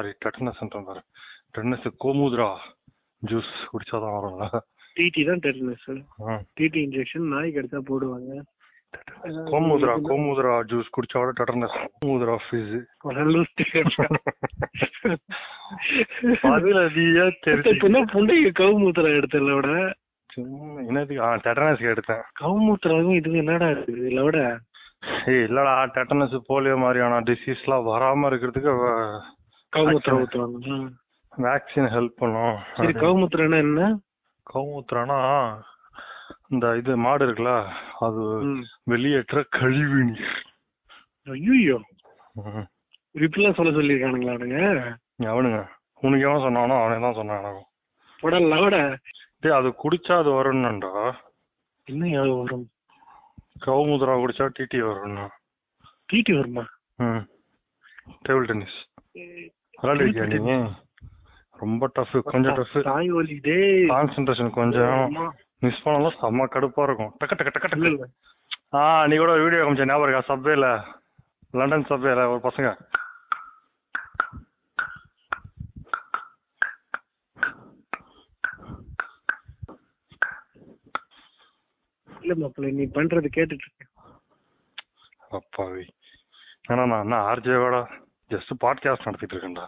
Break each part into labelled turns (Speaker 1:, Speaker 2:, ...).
Speaker 1: Sorry tetanus பாரு tetanus கோமுத்ரா juice குடிச்சாதான் வரும்ல
Speaker 2: டிடி தான் டெட்டனஸ். டிடி இன்ஜெக்ஷன் நாய் கடிச்சா போடுவாங்க.
Speaker 1: கோமுத்ரா கோமுத்ரா ஜூஸ் குடிச்சா விட டெட்டனஸ் கோமுத்ரா ஃபீஸ் அதுல நீயே தெரிஞ்சு
Speaker 2: புண்டைக்கு கவுமூத்திரம் எடுத்தல விட?
Speaker 1: என்னதுக்கு ஆ எடுத்தேன்.
Speaker 2: கவுமூத்திரம் இது என்னடா இருக்குது? இதுல விட?
Speaker 1: ஏய் இல்லடா டெட்டனஸ் போலியோ மாதிரியான டிசீஸ்லாம் வராம இருக்கிறதுக்கு
Speaker 2: கவுமூத்திரம். ஊத்துவாங்க
Speaker 1: வேக்சின் ஹெல்ப் பண்ணும்.
Speaker 2: சரி கவுமூத்திரம்னா என்ன?
Speaker 1: கவுமுத்திரனா இந்த இது மாடு இருக்குல்ல அது. வெளியேற்ற கழிவு நீர்.
Speaker 2: ஐயோ
Speaker 1: ம்.
Speaker 2: இப்படிலாம் சொல்ல சொல்லியிருக்கானுங்களா அவனுங்க?
Speaker 1: அவனுங்க. உனக்கு எவன் சொன்னானோ அவனே தான் சொன்னான் எனக்கும்.
Speaker 2: உடல் லவட.
Speaker 1: டேய் அது குடிச்சா அது வரும்னுடா
Speaker 2: இன்னும் எவ்வளவு வரும்?
Speaker 1: கவுமுத்ரா குடிச்சா டிடி வரும்னா.
Speaker 2: டிடி வருமா?
Speaker 1: ம். டேபிள் டென்னிஸ் விளையாடுறியா நீ? ரொம்ப டஃப் கொஞ்சம் டஃப்
Speaker 2: தாய் வலி டேய்.
Speaker 1: கான்சென்ட்ரேஷன் கொஞ்சம். மிஸ் பண்ணாலும் செம்ம கடுப்பா இருக்கும். டக்கு டக்கு டக்கு டக்கு. ஆ நீ கூட ஒரு வீடியோ காமிச்ச ஞாபகம் இருக்கா? சப்வேல லண்டன் சப்வேல ஒரு பசங்க.
Speaker 2: இல்ல மாப்பிள்ள நீ பண்றது கேட்டுட்டு இருக்கேன்
Speaker 1: அப்பாவி. ஏன்னா நான் ஆர்ஜேவோட ஜஸ்ட் பாட்காஸ்ட் நடத்திட்டு இருக்கேன்டா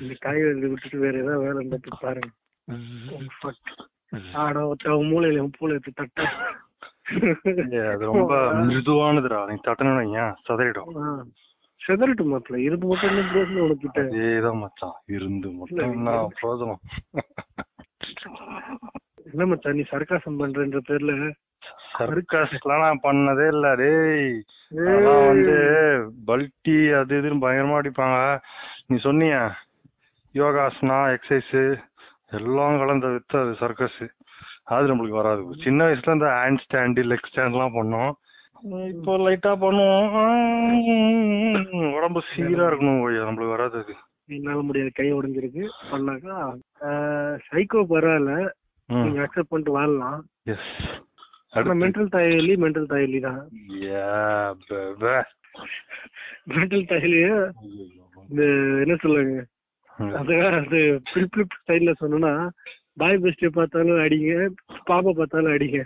Speaker 2: இந்த காய் வலி விட்டுட்டு வேற ஏதாவது வேலை இருந்தா பாருங்க. Fuck. ஆடா ஒருத்த மூளையில எடுத்து தட்ட.
Speaker 1: அது ரொம்ப மிருதுவானதுடா. நீ தட்டணும் ஏன் சதறிடும்.
Speaker 2: செதறட்டும் மாப்பிள்ள. இருந்து மட்டும் உனக்கிட்ட
Speaker 1: அதேதான் மச்சான். இருந்து மட்டும் பிரோஜனம்
Speaker 2: என்ன மச்சான் நீ சர்க்காசம் பண்றன்ற பேர்ல?
Speaker 1: சர்க்கஸ்லாம் பண்ணதே இல்ல டேய். அதெல்லாம் வந்து பல்டி அது இதுன்னு பயங்கரமா அடிப்பாங்க. நீ சொன்னிய யோகாசனா எக்ஸசைஸ் எல்லாம் கலந்த வித்து அது சர்க்கஸ். அது நம்மளுக்கு வராது. சின்ன வயசுல இந்த ஹேண்ட் ஸ்டாண்டு லெக் ஸ்டாண்ட்லாம் பண்ணோம். இப்போ லைட்டா பண்ணுவோம். உடம்பு சீரா இருக்கணும் ஓய்யா நம்மளுக்கு வராது அது.
Speaker 2: என்னால முடியாது. கை உடைஞ்சிருக்கு. பண்ணாக்கா சைக்கோ பரவாயில்ல. நீங்க அக்செப்ட் பண்ணிட்டு வாழலாம்
Speaker 1: எஸ்
Speaker 2: மென்டல் தாயலி தான். மென்டல் தாயலிய இந்த என்ன சொல்லுங்க அதான் அது பிளிப் ஸ்டைல்ல சொன்னா பாய் பெஸ்டிய பார்த்தாலும் அடிங்க பாப்பா பார்த்தாலும் அடிங்க.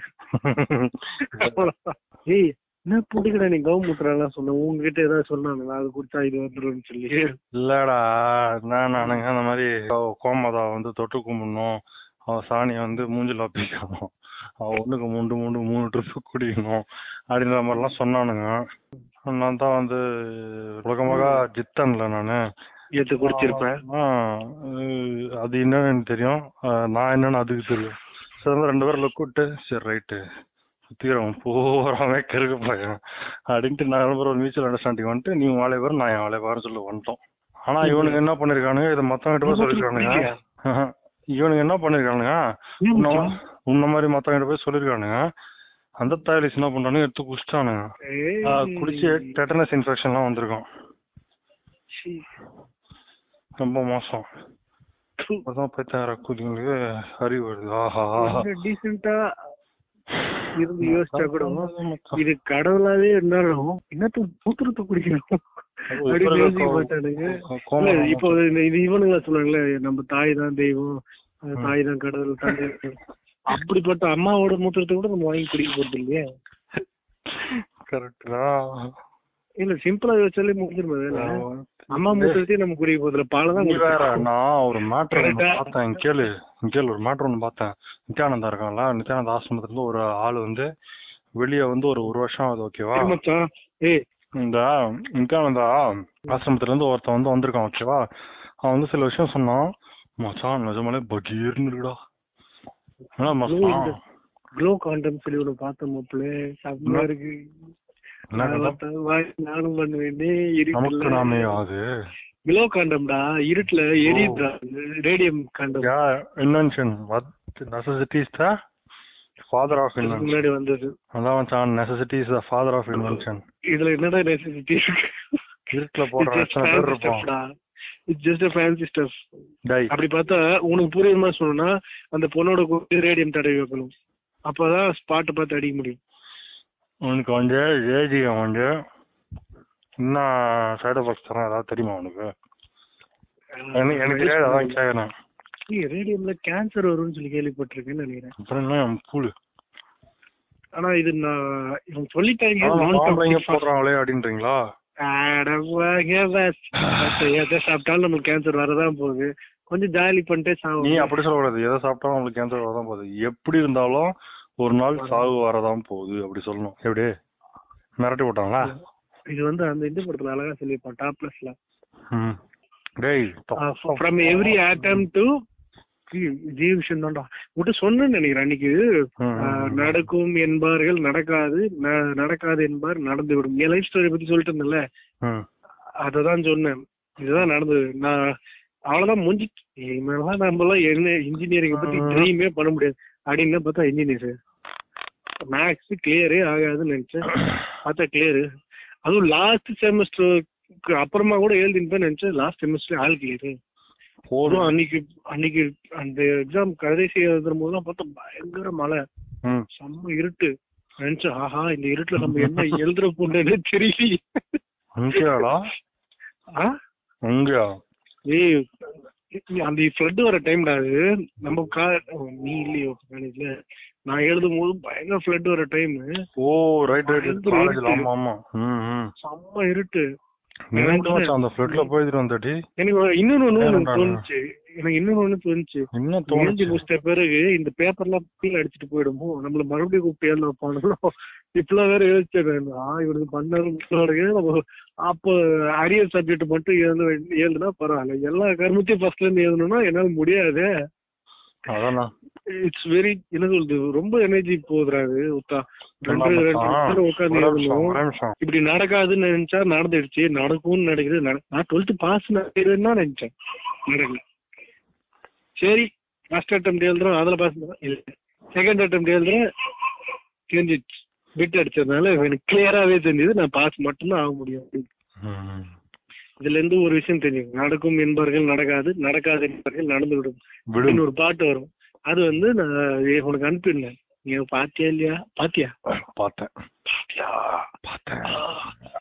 Speaker 2: ஏய் என்ன புடிக்கடா நீ கவுமுத்துறாலாம் சொன்ன? உங்ககிட்ட ஏதாவது சொன்னானுங்களா அது குடிச்சா இது வந்துரும்னு சொல்லி.
Speaker 1: இல்லடா நான் நானுங்க அந்த மாதிரி கோமதா வந்து தொட்டு கும்பிடணும் அவ சாணியை வந்து மூஞ்சில வைக்கணும். அவ ஒண்ணுக்கு மூண்டு மூண்டு மூணு ட்ரிப் குடிக்கணும் அப்படின்ற மாதிரிலாம் சொன்னானுங்க. நான் தான் வந்து உலகமாக ஜித்தன்ல நானு.
Speaker 2: ஏத்து குடிச்சிருப்பேன்.
Speaker 1: அது என்னன்னு தெரியும். நான் என்னன்னு அதுக்கு தெரியும். சரி ரெண்டு பேரும் லுக் விட்டு சரி ரைட்டு சுத்திக்கிறவன் பூராமே கருக்க பையன். அப்படின்ட்டு நான் ஒரு மியூச்சுவல் அண்டர்ஸ்டாண்டிங் வந்துட்டு நீ வாழை பேர் நான் என் வாழை பேரும் சொல்லி வந்துட்டோம். ஆனா இவனுக்கு என்ன பண்ணிருக்கானுங்க? இதை மத்தவங்க போய் சொல்லிருக்கானுங்க. இவனுக்கு என்ன பண்ணிருக்கானுங்க? உன்ன மாதிரி மத்தவங்க போய் சொல்லிருக்கானுங்க. அந்த தாயலிஸ் என்ன பண்றானுங்க எடுத்து குடிச்சிட்டானுங்க. குடிச்சு டெட்டனஸ் இன்ஃபெக்ஷன்லாம் வந்திருக்கும். ரொம்ப மோசம். அதான் அறிவு வருது. ஆஹா.
Speaker 2: டீசெண்டா இருந்து யோசிச்சா கூட இது கடவுளாவே இருந்தாலும் என்னத்த மூத்திரத்தை குடிக்கணும்? இப்போ இது இவனுங்க சொல்லுவாங்கல்ல நம்ம தாய் தான் தெய்வம். தாய் தான் கடவுள் தான் தெய்வம். அப்படிப்பட்ட அம்மாவோட மூத்திரத்தை கூட நம்ம வாங்கி குடிக்க போறது இல்லையா?
Speaker 1: கரெக்டா
Speaker 2: இல்ல சிம்பிளா யோசிச்சாலே முடிஞ்சிருமா அம்மா மூத்திரத்தையும் நம்ம குடிக்க போதுல பாலை தான்.
Speaker 1: நான் ஒரு மேட்ரு? பார்த்தேன் கேளு. கேளு ஒரு மேட்ரு ஒன்று பார்த்தேன். நித்யானந்தா இருக்கான்ல நித்யானந்த ஆசிரமத்துல ஒரு ஆள் வந்து வெளிய வந்து ஒரு ஒரு வருஷம் ஆகுது ஓகேவா
Speaker 2: ஏய்.
Speaker 1: இந்த நித்யானந்தா ஆசிரமத்துல இருந்து ஒருத்தன் வந்து வந்திருக்கான் ஓகேவா அவன் வந்து சில விஷயம் சொன்னான். மச்சான் நிஜமாலே பகீர்னு இருக்குடா.
Speaker 2: க்ளோ காண்டம் சொல்லி ஒண்ணு பார்த்தோம் மாப்பிள்ளை. செம்மையா இருக்கு. நானும் பண்ணுவேன் க்ளோ காண்டம்டா இருட்டுல எரியுதுடா. Radium condom
Speaker 1: invention what necessity is the father of invention
Speaker 2: முன்னாடி வந்தது.
Speaker 1: அதான் மச்சான் necessity is the father of invention
Speaker 2: இதுல என்னடா நெசசிட்டி
Speaker 1: இருட்டுல எத்தனை பேர் இருப்போம்?
Speaker 2: It's just fancy stuff.
Speaker 1: டை
Speaker 2: அப்படி பார்த்தா உனக்கு புரியுற மாதிரி சொல்லணும்னா அந்த பொண்ணோட ரேடியம் தடவி வைக்கணும். அப்பதான் ஸ்பாட்டை பார்த்து அடிக்க முடியும்.
Speaker 1: உனக்கு வந்து ஏஜியம் வந்து என்ன சைடு எஃபெக்ட்ஸ் ஏதாவது தெரியுமா உனக்கு? எனக்கு அதான் கேக்குறேன்.
Speaker 2: ரேடியம்ல கேன்சர் வரும்னு சொல்லி கேள்விப்பட்டிருக்கேன்னு நினைக்கிறேன்.
Speaker 1: அப்புறம் பூலு
Speaker 2: ஆனா இது நான் இவங்க சொல்லிட்டாங்க
Speaker 1: போடுறாங்களே அப்படின்றீங்களா?
Speaker 2: எதை சாப்பிட்டாலும் நமக்கு கேன்சர் வரதான் போகுது. கொஞ்சம் ஜாலி பண்ணிட்டே
Speaker 1: நீ
Speaker 2: சாகும்
Speaker 1: அப்படி சொல்லக்கூடாது எதை சாப்பிட்டாலும் உங்களுக்கு கேன்சர் வரதான் போகுது. எப்படி இருந்தாலும் ஒரு நாள் சாவு வரதான் போகுது அப்படி சொல்லணும். எப்படி? மிரட்டி விட்டாங்களா
Speaker 2: இது வந்து அந்த இந்த படத்துல அழகா சொல்லியிருப்பான் டாப் பிளஸ்ல
Speaker 1: ம். டேய்
Speaker 2: ஃப்ரம் எவ்ரி ஆட்டம் டு விஷயம் தான்டா உன்கிட்ட சொன்னேன்னு நினைக்கிறேன் அன்னைக்கு. நடக்கும் என்பார்கள் நடக்காது நடக்காது என்பார் நடந்து விடும் என் லைஃப் ஸ்டோரி பத்தி சொல்லிட்டு இருந்தேன்ல. அததான் சொன்னேன். இதுதான் நடந்தது. நான் அவ்வளவுதான் முடிஞ்சு இனிமேலாம் நம்ம எல்லாம் என்ன இன்ஜினியரிங் பத்தி. ட்ரீமே பண்ண முடியாது. அப்படின்னு பார்த்தா இன்ஜினியர் மேக்ஸ் கிளியரே ஆகாதுன்னு நினைச்சேன். பார்த்தா கிளியர் அதுவும் லாஸ்ட் செமஸ்டருக்கு அப்புறமா கூட எழுதின்னு நினைச்சேன். லாஸ்ட் செமஸ்டர் ஆல் கிளியர்
Speaker 1: போதும்.
Speaker 2: அன்னைக்கு அன்னைக்கு அந்த எக்ஸாம் கடைசி எழுதுற போதுலாம் பார்த்தா பயங்கர மழை. செம்ம இருட்டு. நினைச்சேன் ஆஹா இந்த இருட்டுல நம்ம என்ன எழுதுற போன்றே தெரியல
Speaker 1: அங்கேயாடா அங்கேயா
Speaker 2: ஏய் அந்த ஃப்ளட் வர டைம்டா அது. நம்ம கா நீ இல்லையோ காலேஜ்ல நான் எழுதும் போது பயங்கர ஃப்ளட் வர டைம்
Speaker 1: ஓ ரைட் ரைட்
Speaker 2: இருட்டு.
Speaker 1: ஆமா ஆமா.
Speaker 2: செம்ம இருட்டு. எனக்கு இன்னொன்னு ஒண்ணு தோணுச்சு. எனக்கு இன்னொன்னு ஒண்ணு தோணுச்சு. முடிச்சிட்ட பிறகு இந்த பேப்பர்லாம் கீழே அடிச்சிட்டு போயிடுமோ? நம்மள மறுபடியும் கூப்பிட்டு எழுத வைப்பானுங்களோ இப்பெல்லாம் வேற யோசிச்சேன் ஆ இவனுக்கு பண்ணாரு நம்ம அப்போ அரியர் சப்ஜெக்ட் மட்டும் எழுத எழுதுனா பரவாயில்ல. எல்லா கருமத்தையும் ஃபர்ஸ்ட்ல இருந்து எழுதணும்னா என்னால முடியாது.
Speaker 1: அதானா
Speaker 2: இட்ஸ் வெரி என்ன சொல்றது ரொம்ப எனர்ஜி போகுதுறாது உத்தா. ரெண்டு ரெண்டு உட்காந்து. இப்படி நடக்காதுன்னு நினைச்சா நடந்துடுச்சு நடக்கும்னு நடக்குது நட- நான் டுவெல்த் பாஸ் நடக்குதுன்னு தான் நினைச்சேன். நடக்கல. சரி ஃபர்ஸ்ட் அட்டம் எழுதுறோம் அதுல பாஸ் இல்ல செகண்ட் அட்டம் எழுதுறேன் தெரிஞ்சிச்சு பிட் அடிச்சதுனால எனக்கு கிளியராவே தெரிஞ்சது நான் பாஸ் மட்டும்தான் ஆக முடியும். அப்படின்னு. இதுல இருந்து ஒரு விஷயம் தெரியும். நடக்கும் என்பவர்கள் நடக்காது நடக்காது என்பவர்கள் நடந்து விடும். ஒரு பாட்டு வரும். அது வந்து நான் உனக்கு அனுப்பியிருந்தேன். நீ பாத்தியா இல்லையா? பாத்தியா
Speaker 1: பார்த்தேன். பார்த்தேன்.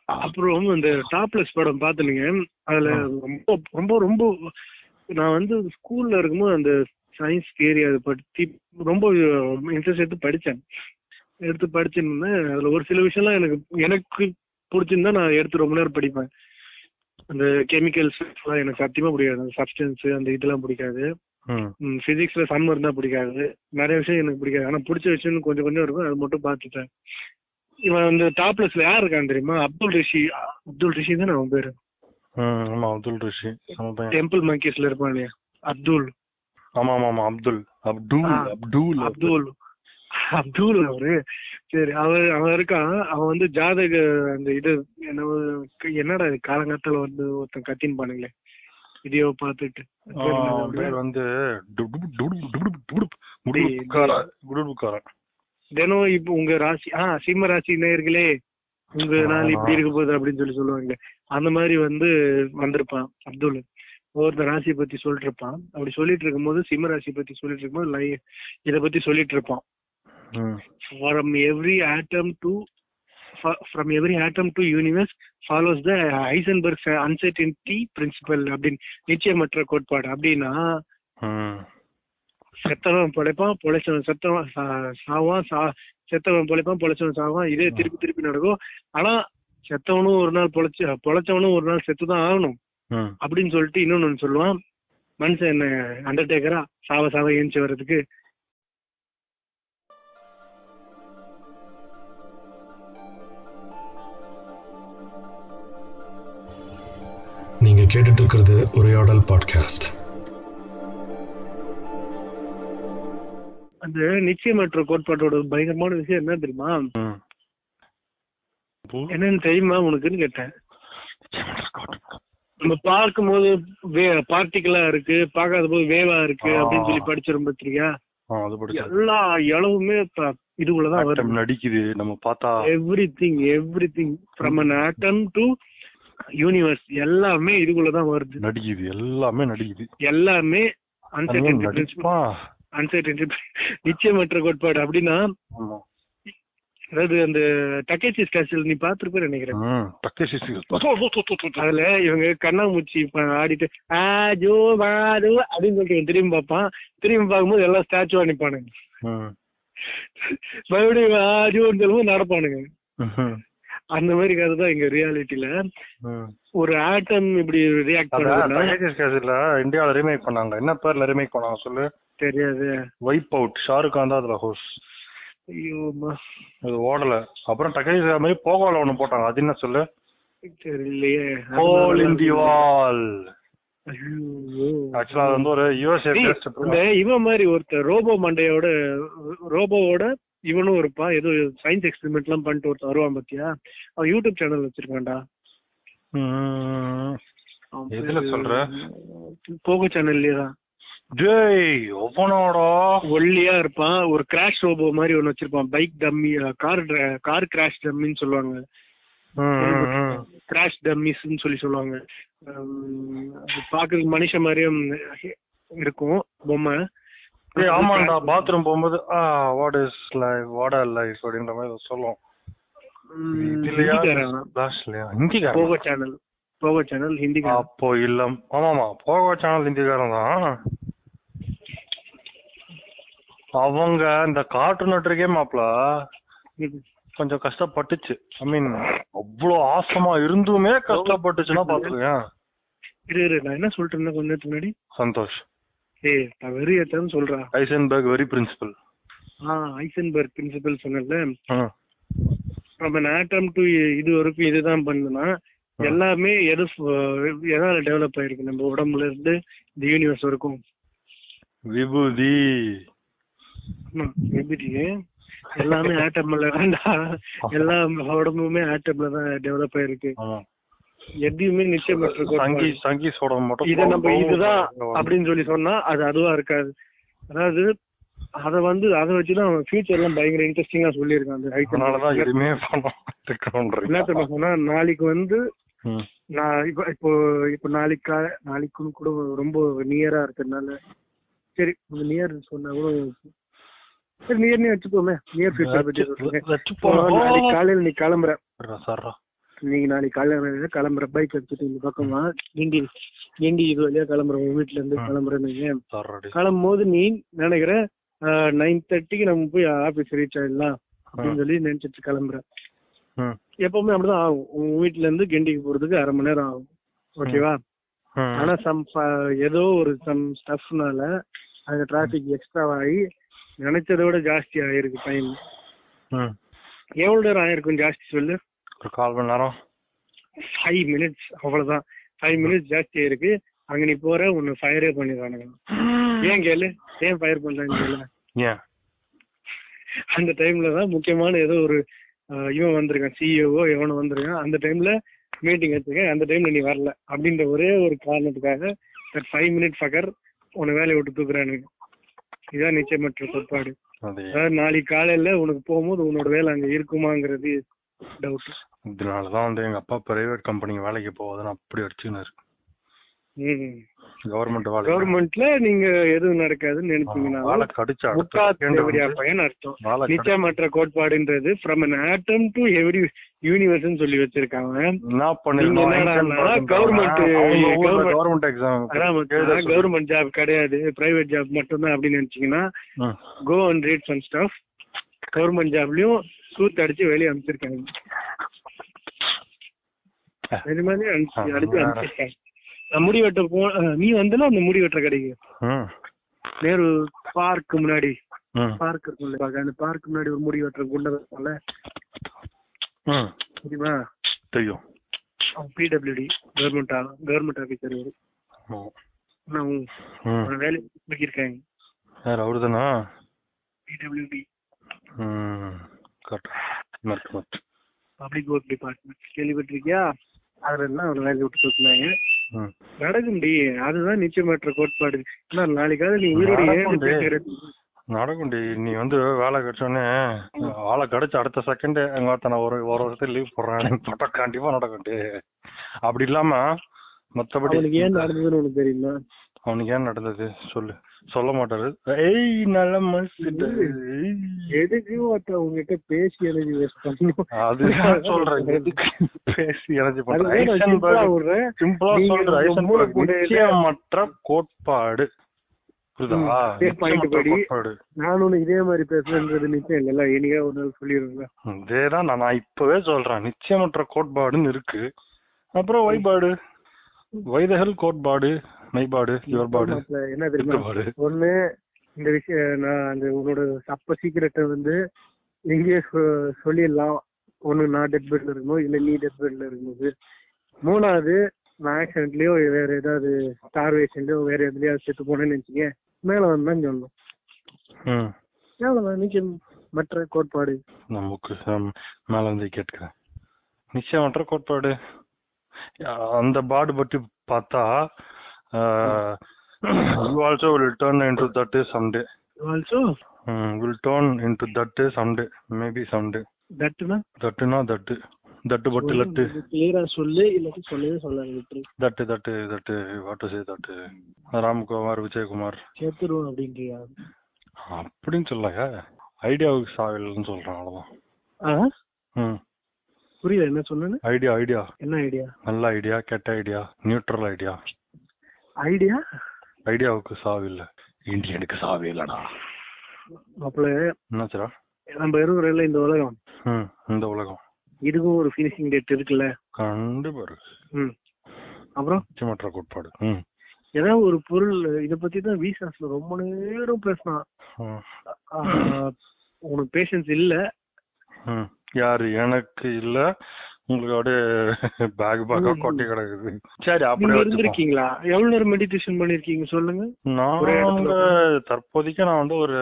Speaker 2: அப்புறம் இந்த டாப்லெஸ் படம் பாத்துனுங்க அதுல ரொம்ப ரொம்ப ரொம்ப நான் வந்து ஸ்கூல்ல இருக்கும்போது அந்த சயின்ஸ் தியரி அதை பத்தி ரொம்ப இன்ட்ரெஸ்ட் எடுத்து படிச்சேன் எடுத்து படிச்சிருந்தேன். அதுல ஒரு சில விஷயம்லாம் எனக்கு எனக்கு பிடிச்சிருந்தா நான் எடுத்து ரொம்ப நேரம் படிப்பேன். அந்த கெமிக்கல்ஸ் எல்லாம் எனக்கு சத்தியமா பிடிக்காது. அந்த சப்ஸ்டன்ஸ் அந்த இதெல்லாம் பிடிக்காது. பிசிக்ஸ்ல சம் இருந்தா பிடிக்காது. நிறைய விஷயம் எனக்கு பிடிக்காது. ஆனா பிடிச்ச விஷயம் கொஞ்சம் கொஞ்சம் இருக்கும். அது மட்டும் பார்த்துட்டேன் இவன் அந்த டாப்லெஸ்ல யார் இருக்கான் தெரியுமா? அப்துல் ரிஷி. அப்துல் ரிஷி தான் அவன் பேரு.
Speaker 1: அப்துல் ரிஷி.
Speaker 2: டெம்பிள் மங்கீஸ்ல இருப்பான் இல்லையா? அப்துல்.
Speaker 1: ஆமா ஆமா ஆமா அப்துல். அப்துல். அப்துல்.
Speaker 2: அப்துல். அப்துல் அவரு. சரி அவன் அவன் இருக்கான். அவன் வந்து ஜாதக அந்த இது என்ன என்னடா இது காலங்காத்தால வந்து ஒருத்தன் கத்தின்னு பானுங்களே. வீடியோ பார்த்துட்டு.
Speaker 1: பேர் வந்து.
Speaker 2: தினம் இப்போ உங்க ராசி ஆ சிம்ம ராசி நேயர்களே உங்க நாள் இப்படி இருக்க போகுது அப்படின்னு சொல்லி சொல்லுவாங்க அந்த மாதிரி வந்து வந்திருப்பான் அப்துல். ஒவ்வொருத்த ராசியை பத்தி சொல்லிட்டு இருப்பான். அப்படி சொல்லிட்டு இருக்கும்போது சிம்ம ராசி பத்தி சொல்லிட்டு இருக்கும்போது லை இத பத்தி சொல்லிட்டு இருப்பான். From every atom to fro- from every atom to universe follows the Heisenberg's uncertainty principle அப்படின்னு நிச்சயமற்ற கோட்பாடு. அப்படின்னா
Speaker 1: ம்.
Speaker 2: செத்தவன் பிழைப்பான் பொழைச்சவன் செத்தவன் சாவான் சா செத்தவன் பிழைப்பான் பொழைச்சவன் சாவான். இதே திருப்பி திருப்பி நடக்கும். ஆனா செத்தவனும் ஒரு நாள் பொழைச்ச பொழைச்சவனும் ஒரு நாள் செத்துதான் ஆகணும்.
Speaker 1: ம்.
Speaker 2: அப்படின்னு சொல்லிட்டு இன்னொன்னு சொல்லுவான். மனுஷன் என்ன அண்டர்டேக்கரா சாவ சாவ ஏஞ்சி வர்றதுக்கு.
Speaker 3: நீங்க கேட்டுட்டு இருக்கிறது உரையாடல் பாட்காஸ்ட்
Speaker 2: அந்த நிச்சயமற்ற கோட்பாட்டோட பயங்கரமான விஷயம் என்ன தெரியுமா? என்னன்னு தெரியுமா உனக்குன்னு கேட்டேன். நம்ம பார்க்கும்போது வே பார்ட்டிகளா இருக்கு பார்க்காத போது வேவா இருக்கு. அப்படின்னு சொல்லி படிச்சிரும் பத்திரிக்கா. எல்லா அளவுமே ப- இதுக்குள்ளதான்
Speaker 1: நடிக்குது நம்ம பார்த்தா.
Speaker 2: Everything everything from an atom to universe எல்லாமே இதுக்குள்ளதான் வருது.
Speaker 1: நடிக்குது எல்லாமே நடிக்குது.
Speaker 2: எல்லாமே அன்சர்டன்டி நிச்சயமற்ற கோட்பாடு. அப்படின்னா அதாவது அந்த டக்கேச்சி ஸ்கேஷல் நீ பாத்துருப்ப நினைக்கிறேன். அதுல இவங்க கண்ணாமூச்சி ஆடிட்டு ஆ ஜோ வா ஜோ அப்படின்னு சொல்லிட்டு திரும்பி பார்ப்பான். திரும்பி பார்க்கும்போது எல்லாம் ஸ்டாச்சுவா நிப்பானுங்க.
Speaker 1: ம்.
Speaker 2: மறுபடியும் வா ஜோன்னு சொல்லும்போது நடப்பானுங்க. அந்த மாதிரி கதை தான் இங்க ரியாலிட்டில. ஒரு ஆட்டம் இப்படி ரியாக்ட்
Speaker 1: ஸ்கேஷில் இந்தியாவில் ரீமேக் பண்ணாங்க. என்ன பேர்ல ரீமேக் பண்ணாங்க சொல்லு?
Speaker 2: தெரியாது.
Speaker 1: வைப் அவுட் ஷாருக் கான் தான் அதுல ஹோஸ்
Speaker 2: ஐயோ.
Speaker 1: அது ஓடல. அப்புறம் டக்கேஷி மாதிரி போகோல ஒண்ணு போட்டாங்க. அது என்ன சொல்லு?
Speaker 2: தெரியலையே.
Speaker 1: Hole in the wall. ஆக்சுவலா அது வந்து ஒரு யூஎஸ்ஏ
Speaker 2: இவன் மாதிரி ஒருத்தர் ரோபோ மண்டையோட ரோபோவோட இவனும் இருப்பான் ஏதோ சயின்ஸ் எக்ஸ்பெரிமெண்ட் எல்லாம் பண்ணிட்டு ஒருத்தன் வருவான் பாத்தியா? அவன் யூடியூப் சேனல் வச்சிருக்கான்டா.
Speaker 1: எதுல சொல்ற?
Speaker 2: போகோ சேனல்லயே தான்.
Speaker 1: டேய் ஒவ்வொனோடா
Speaker 2: ஒல்லியா இருப்பான். ஒரு கிராஷ் ரோபோ மாதிரி ஒன்னு வச்சிருப்பான். Bike dummy car car crash டம்மின்னு சொல்லுவாங்க. கிராஷ் டம்மிஸ்ன்னு சொல்லி சொல்லுவாங்க. பாக்குறதுக்கு மனுஷன் மாதிரியும் இருக்கும் பொம்மை.
Speaker 1: ஏய் ஆமாண்டா பாத்ரூம் போகும்போது ஆ what is life what are life அப்படின்ற மாதிரி சொல்லும் இதுலயா. லாஸ்ட்லயா ஹிந்திக்காரன்
Speaker 2: போகோ சேனல் போகோ சேனல் ஹிந்திக்காரன்.
Speaker 1: அப்போ இல்ல. ஆமாமா போகோ சேனல் ஹிந்திக்காரன் தான். அவங்க இந்த கார்ட்டூன் நட்டுருக்கே மாப்ள. கொஞ்சம் கஷ்டப்பட்டுச்சு. ஐ மீன் அவ்வளோ ஆசமா இருந்துமே கஷ்டப்பட்டுச்சுன்னா பாத்துக்கேன்
Speaker 2: இரு இரு நான் என்ன சொல்லிட்டு இருந்தேன் கொஞ்ச நேரத்துக்கு முன்னாடி?
Speaker 1: சந்தோஷ்.
Speaker 2: ஏய் நான் வெறி ஏத்தான்னு சொல்றா.
Speaker 1: Heisenberg very principle
Speaker 2: ah Heisenberg principle சொன்னல நம்ம ஆட்டம் டு இது வரைக்கும் இதுதான் பண்ணுனா எல்லாமே எது எதால டெவலப் ஆயிருக்கு? நம்ம உடம்புல இருந்து இந்த யூனிவர்ஸ் வரைக்கும்.
Speaker 1: விபூதி.
Speaker 2: எப்படி எல்லாமே ஆட்டம்ல எல்லா உடம்புமே ஆட்டம்ல தான் டெவலப் ஆயிருக்கு. எதையுமே நிச்சயமற்ற
Speaker 1: சங்கி
Speaker 2: கோட்பாடு.
Speaker 1: சங்கி சோட மட்டும்
Speaker 2: இத நம்ம இதுதான் அப்படின்னு சொல்லி சொன்னா அது அதுவா இருக்காது. அதாவது அத வந்து அதை வச்சுதான் அவன் ஃபியூச்சர்லாம் பயங்கர இன்ட்ரெஸ்டிங்கா சொல்லியிருக்கான் அந்த
Speaker 1: அதனாலதான்
Speaker 2: ஹைட்
Speaker 1: எதுவுமே
Speaker 2: என்ன தெரியுமா சொன்னா நாளைக்கு வந்து. நான் இப்போ இப்போ இப்போ நாளைக்கு நாளைக்குன்னு கூட ரொம்ப நியரா இருக்கிறதுனால சரி நியர் சொன்னா கூட சரி நியர்னே வச்சுக்கோமே நியர் ஃபியூச்சர் பத்தி சொல்றேன். நாளைக்கு காலையில நீ கிளம்புற. நீங்க நாளைக்கு காலையில கிளம்புற பைக் எடுத்துட்டு இந்த பக்கமா கிண்டி கிண்டி இது வழியா கிளம்புற உங்க வீட்டுல இருந்து. கிளம்புறேன்னு கிளம்பும் போது நீ நினைக்கிற நைன் தேர்ட்டிக்கு நம்ம போய் ஆபீஸ் ரீச் ஆயிடலாம் அப்படின்னு சொல்லி நினைச்சிட்டு கிளம்புற
Speaker 1: ம்.
Speaker 2: எப்பவுமே அப்படிதான் ஆகும். உங்க வீட்டுல இருந்து கிண்டிக்கு போறதுக்கு அரை மணி நேரம் ஆகும். ஓகேவா. ஆனா சம் ஏதோ ஒரு சம் ஸ்டஃப்னால அங்க டிராபிக் எக்ஸ்ட்ரா ஆகி நினைச்சதை விட ஜாஸ்தி ஆயிருக்கு டைம். எவ்வளவு நேரம் ஆயிருக்கும் ஜாஸ்தி சொல்லு?
Speaker 1: ஒரு கால் மணி நேரம்.
Speaker 2: ஃபைவ் மினிட்ஸ் அவ்வளவுதான். ஃபைவ் மினிட்ஸ் ஜாஸ்தி ஆயிருக்கு அங்க நீ போற உன்னை ஃபயரே பண்ணிடுறானுங்க. ஏன் கேளு? ஏன் ஃபயர் பண்றாங்க கேளு? அந்த டைம்ல தான் முக்கியமான ஏதோ ஒரு இவன் வந்திருக்கான் சிஇஓ எவனோ வந்திருக்கான். அந்த டைம்ல மீட்டிங் வச்சிருக்கேன் அந்த டைம்ல நீ வரல. அப்படின்ற ஒரே ஒரு காரணத்துக்காக ஃபைவ் மினிட் ஃபகர் உன்னை வேலையை விட்டு தூக்குறானுங்க. இதான் நிச்சயமற்ற கோட்பாடு.
Speaker 1: அது.
Speaker 2: அதாவது நாளைக்கு காலையில உனக்கு போகும்போது உன்னோட வேலை அங்க இருக்குமாங்கிறது டவுட்
Speaker 1: இதனாலதான் வந்து எங்க அப்பா பிரைவேட் கம்பெனிக்கு வேலைக்கு போவதுன்னு அப்படி அடிச்சுன்னு கவர்மெண்ட் வேலை
Speaker 2: கவர்மெண்ட்ல நீங்க எதுவும் நடக்காதுன்னு நினைச்சீங்கன்னா
Speaker 1: வேலை கடிச்சு
Speaker 2: பையன் அர்த்தம். நிச்சயமற்ற கோட்பாடுன்றது from an atom to every universe சொல்லி வச்சிருக்காங்க. government-
Speaker 1: government exam
Speaker 2: government job கிடையாது. பிரைவேட் ஜாப் மட்டும்தான் அப்படின்னு நினைச்சீங்கன்னா go and read some stuff government ஜாப்லயும் சூத் அடிச்சு வெளியே அனுப்பிச்சிருக்காங்க அடிச்சு நான் முடி வெட்ட போ நீ வந்தல அந்த முடி வெட்டுற கடைக்கு. நேரு பார்க் முன்னாடி. பார்க் இருக்கும்ல அந்த பார்க் முன்னாடி ஒரு முடி வெட்டுற குண்டை இருக்கும்ல. தெரியுமா?
Speaker 1: தெரியும்.
Speaker 2: PWD government government. நான்
Speaker 1: ம்.
Speaker 2: வேலை இருக்காங்க
Speaker 1: யார் அவருதானா?
Speaker 2: பிடபிள்யூடி பப்ளிக் ஒர்க் டிபார்ட்மெண்ட் கேள்விப்பட்டிருக்கியா? அதுல அவர் வேலையை விட்டு தூக்குனாங்க? நடக்கும்டி. அதுதான் நிச்சயமற்ற கோட்பாடு. நாளைக்காவது நீ உயிரோட ஏழு
Speaker 1: நடக்கும்டி. நீ வந்து வேலை கிடைச்சோடனே வேலை கிடைச்ச அடுத்த செகண்ட் எங்க ஒரு ஒரு வருஷத்துக்கு லீவ் போடுறேன். போட்டா கண்டிப்பா நடக்கும்டி. அப்படி இல்லாம மத்தபடி
Speaker 2: ஏன் நடந்ததுன்னு உனக்கு தெரியுமா?
Speaker 1: அவனுக்கு ஏன் நடந்தது? சொல்லு. சொல்ல மாட்டாரு. ஏய் நல்ல.
Speaker 2: எதுக்கு உங்ககிட்ட பேசி எழுதி வேஸ்ட்
Speaker 1: அதுதான் சொல்றேன். எதுக்கு பேசி எனர்ஜி பண்ற
Speaker 2: அதுதான் நான் simple ஆ விடுறேன்.
Speaker 1: சிம்பிளா
Speaker 2: நீங்க
Speaker 1: சொல்ற
Speaker 2: உங்க
Speaker 1: ஐசன்பர்க்
Speaker 2: மூளைக்குள்ள
Speaker 1: நிச்சயமற்ற கோட்பாடு. புரியுதா?
Speaker 2: நானும் இதே மாதிரி பேசுறேன்றது நிச்சயம் இல்லைல்ல? என்னைக்கா ஒரு நாள் சொல்லிடுறேன்
Speaker 1: இதேதான் நான் நான் இப்பவே சொல்றேன். நிச்சயமற்ற கோட்பாடுன்னு இருக்கு. அப்புறம் வைபாடு வைதகல் கோட்பாடு. யுவர் பாடு
Speaker 2: என்ன தெரியுமா? ஒண்ணு இந்த விஷயம் நான் அந்த உன்னோட சப்ப சீக்கிரட்டை வந்து எங்கேயே சொல்லிடலாம். ஒண்ணு நான் டெத் பெட்ல இருக்கும்போது இல்ல நீ டெத் பெட்ல இருக்கும்போது. மூணாவது நான் ஆக்சிடென்ட்லயோ வேற ஏதாவது ஸ்டார்வேஷன்லயோ வேற எதுலயாவது செத்து போனேன்னு நினைச்சீங்க மேல வந்தான் சொல்லணும்.
Speaker 1: ம்.
Speaker 2: எவ்வளவுதான் நீங்க மற்ற கோட்பாடு.
Speaker 1: நமக்கு மேல வந்து கேட்கிறேன். நிச்சயமற்ற கோட்பாடு. அந்த பாடு பற்றி பார்த்தா you also will turn into that someday
Speaker 2: also
Speaker 1: will turn into that someday maybe someday
Speaker 2: தட்டுனா
Speaker 1: தட்டுனா தட்டு தட்டு பட்டு லட்டு
Speaker 2: கிளியரா சொல்லு இல்லாட்டி சொல்லவே சொல்லாது விட்டுரு.
Speaker 1: தட்டு தட்டு தட்டு வாட்டு சே தட்டு ராம்குமார் விஜயகுமார்.
Speaker 2: சேர்த்துருவோம் அப்படின்றியா?
Speaker 1: அப்படின்னு சொல்லங்க ஐடியாவுக்கு சாவில்னு சொல்றேன் அவ்வளவுதான்.
Speaker 2: புரியல என்ன சொன்னேன்னு?
Speaker 1: ஐடியா ஐடியா
Speaker 2: என்ன ஐடியா
Speaker 1: நல்ல ஐடியா கெட்ட ஐடியா நியூட்ரல் ஐடியா
Speaker 2: ஐடியா?
Speaker 1: ஐடியாவுக்கு சாவில்ல இந்தியனுக்கு சாவி இல்லடா.
Speaker 2: மாப்பிள்ள
Speaker 1: என்னாச்சுடா
Speaker 2: நம்ம இருக்கிற இந்த உலகம்.
Speaker 1: ம் இந்த உலகம்.
Speaker 2: இதுக்கும் ஒரு ஃபினிஷிங் டேட் இருக்குல்ல?
Speaker 1: கண்டிப்பா இருக்கு.
Speaker 2: ம். அப்புறம்?
Speaker 1: நிச்சயமற்ற கோட்பாடு. ம்.
Speaker 2: ஏதாவது ஒரு பொருள் இத பத்தி தான் விசாஸ்ல ரொம்ப நேரம் பேசினான் உனக்கு பேஷன்ஸ் இல்ல.
Speaker 1: ம். யாரு எனக்கு இல்ல. உங்களுக்கு அப்படியே பேக் பேக்கா கொட்டி கிடக்குது. சரி அப்படியே
Speaker 2: இருந்திருக்கீங்களா? எவ்வளவு நேரம் மெடிடேஷன் பண்ணிருக்கீங்க சொல்லுங்க?
Speaker 1: நான் தற்போதைக்கு நான் வந்து ஒரு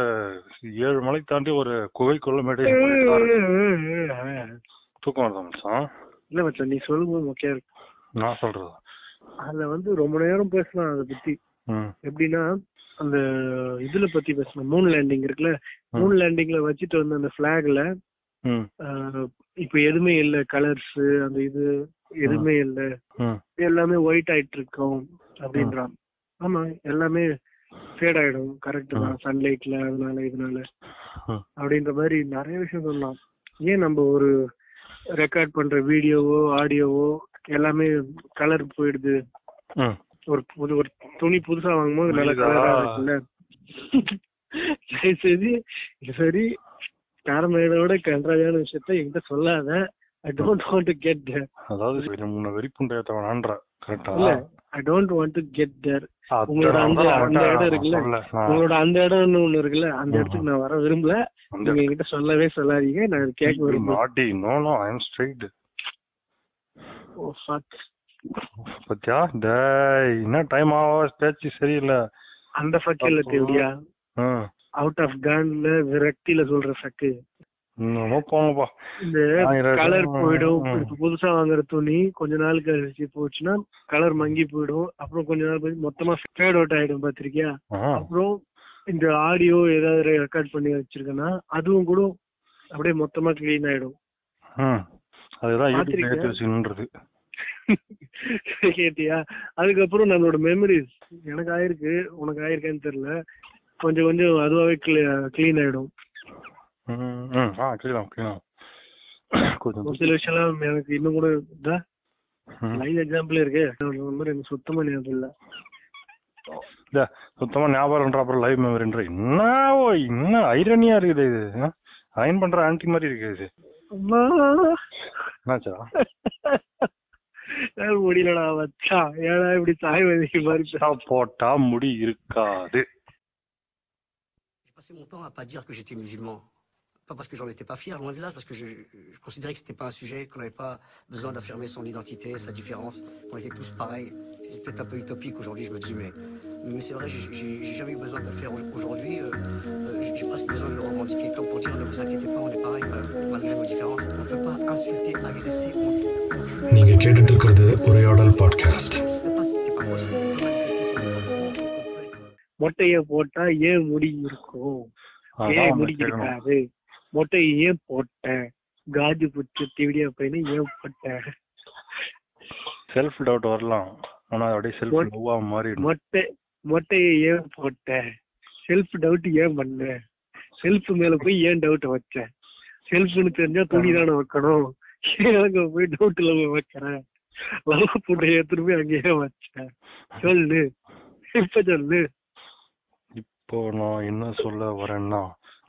Speaker 1: ஏழு மலை தாண்டி ஒரு குகைக்குள்ள மெடிடேஷன். தூக்கம் வருதா மச்சான்?
Speaker 2: இல்ல மச்சான் நீ சொல்லும்போது முக்கியம் இருக்கு.
Speaker 1: நான் சொல்றது.
Speaker 2: அதுல வந்து ரொம்ப நேரம் பேசலாம் அதை பத்தி. எப்படின்னா அந்த இதுல பத்தி பேசணும் மூன் லேண்டிங் இருக்குல்ல? மூன் லேண்டிங்ல வச்சுட்டு வந்த அந்த பிளாக்ல இப்ப எதுவுமே இல்ல கலர்ஸ் அந்த இது எதுவுமே இல்ல. எல்லாமே ஒயிட் ஆயிட்டு இருக்கோம் அப்படின்றான் ஆமா எல்லாமே ஃபேட் ஆயிடும். கரெக்ட் தான். சன்லைட்ல அதனால இதனால. அப்படின்ற மாதிரி நிறைய விஷயம் சொல்லலாம். ஏன் நம்ம ஒரு ரெக்கார்ட் பண்ற வீடியோவோ ஆடியோவோ எல்லாமே கலர் போயிடுது. ஒரு புது ஒரு துணி புதுசா வாங்கும்போது நல்ல? கலரா இருக்குல்ல? சரி சரி. சரி காரமேடோட கன்றாவியான விஷயத்த என்கிட்ட சொல்லாத. I don't want to get there
Speaker 1: அதாவது சரி, முன்ன வெறிப்புண்டைய தவணான்ற கரெக்டா
Speaker 2: இல்ல I don't want to get there உங்களோட அந்த அந்த இடம் இருக்குல்ல? உங்களோட அந்த இடம்னு ஒண்ணு இருக்குல்ல? அந்த இடத்துக்கு நான் வர விரும்பல. நீங்க என்கிட்ட சொல்லவே சொல்லாதீங்க. நான் கேட்க விரும்பல
Speaker 1: naughty no no I am straight
Speaker 2: oh fuck.
Speaker 1: பத்தியா? டேய் என்ன டைம் ஆவா? பேச்சு சரியில்லை.
Speaker 2: அந்த ஃபக் இல்ல தேவடியா அவுட் ஆஃப் கான்ல விரக்தியில சொல்ற
Speaker 1: போங்கப்பா
Speaker 2: இந்த கலர் போயிடும். புதுசா வாங்குற துணி கொஞ்ச நாள் கழிச்சு போச்சுன்னா கலர் மங்கி போயிடும். அப்புறம் கொஞ்ச நாள் கழிச்சு மொத்தமா ஃபேட் அவுட் ஆயிடும் பாத்திருக்கியா? அப்புறம் இந்த ஆடியோ ஏதாவது ரெக்கார்ட் பண்ணி வச்சிருக்கேன்னா அதுவும் கூட அப்படியே மொத்தமா கிளீன் ஆயிடும். கேட்டியா? அதுக்கப்புறம் நம்மளோட மெமரிஸ் எனக்கு ஆயிருக்கு. உனக்கு ஆயிருக்கான்னு தெரியல. கொஞ்சம் கொஞ்சம் அதுவாவே கிளீன் ஆயிடும்.
Speaker 1: ஆ கிளீனாம் கிளீனாம் கொஞ்சம்
Speaker 2: சில விஷயம்லாம் எனக்கு இன்னும் கூட இதா. லைவ் எக்ஸாம்பிள் இருக்கு. மாதிரி எனக்கு சுத்தமா ஞாபகம் இல்ல.
Speaker 1: இல்ல, சுத்தமா ஞாபகம்ன்ற அப்புறம் லைவ் மெமரின்ற என்ன ஓ என்ன ஐரனியா இருக்குது இது? அயன் பண்ற ஆன்டி மாதிரி இருக்கு இது. என்னாச்சா?
Speaker 2: முடியலடா வச்சா ஏடா இப்படி தாய் வதிக்கு மாதிரி
Speaker 1: போட்டா முடி இருக்காது.
Speaker 4: Passé mon temps à pas dire que j'étais musulman. Pas parce que j'en étais pas fier, loin de là, parce que je, considérais que c'était pas un sujet, qu'on n'avait pas besoin d'affirmer son identité, sa différence, qu'on était tous pareils. C'est peut-être un peu utopique aujourd'hui, je me dis, mais, c'est vrai, j'ai jamais eu besoin de le faire au- aujourd'hui. euh, euh, j'ai- presque besoin de le revendiquer, comme pour dire, ne vous inquiétez pas, on est pareil, euh, malgré nos différences. On ne peut pas insulter, agresser, ou tuer.
Speaker 2: மொட்டைய போட்டா ஏன் முடி இருக்கும் ஏன் முடி. இருக்காது? மொட்டையை ஏன் போட்ட காஜு புச்சு திவிடியா பையனை ஏன் போட்ட
Speaker 1: செல்ஃப் டவுட் வரலாம். ஆனா அப்படியே செல்ஃப்? லவ்வா மாறிடும்
Speaker 2: மொட்டை மொட்டையை ஏன் போட்ட செல்ஃப் டவுட் ஏன் பண்ண செல்ஃப் மேல போய் ஏன் டவுட் வச்ச செல்ஃப்னு தெரிஞ்சா துணி தானே வைக்கணும்? அங்க போய் டவுட்ல போய் வைக்கிறேன்? லவ் எடுத்துட்டு போய் அங்கேயே வச்சேன். சொல்லு. இப்ப சொல்லு.
Speaker 1: இப்போ நான் என்ன சொல்ல வரேன்னா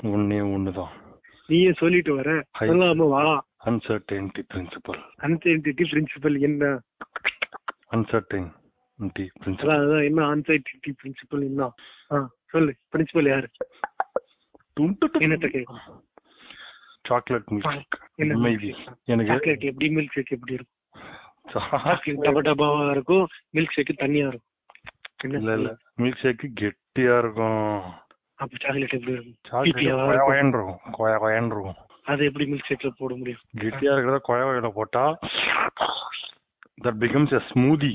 Speaker 1: ஒன்னே ஒண்ணுதான்.
Speaker 2: நீயே சொல்லிட்டு வர. சொல்லாம வா.
Speaker 1: அன்சர்டனிட்டி பிரின்சிபல்
Speaker 2: அன்சைன்டிட்டி பிரின்சிபல் என்ன?
Speaker 1: அன்சர்டனிட்டி பிரின்சிபல்
Speaker 2: அதான் என்ன அன்சைன்டிட்டி பிரின்சிபல் என்ன? சொல்லு பிரின்சிபல் யாரு? என்னத்த கேட்கணும்
Speaker 1: சாக்லேட் மில்க். எனக்கு
Speaker 2: சாக்லேட் எப்படி மில்க் ஷேக் எப்படி இருக்கும்? டபா டபாவா இருக்கும் மில்க் ஷேக் தண்ணியா இருக்கும்.
Speaker 1: இல்ல இல்ல. மில்க் ஷேக் கெட்டியா இருக்கும்.
Speaker 2: அப்ப சாக்லேட் எப்படி இருக்கும்?
Speaker 1: கொய
Speaker 2: இருக்கும்.
Speaker 1: கொயன்னு இருக்கும். கொய கொயன்னு இருக்கும்.
Speaker 2: அது எப்படி மில்க் ஷேக்ல போட முடியும்?
Speaker 1: கெட்டியா இருக்கிறத கொய கொயல போட்டா தட் பிகம்ஸ் எ ஸ்மூதி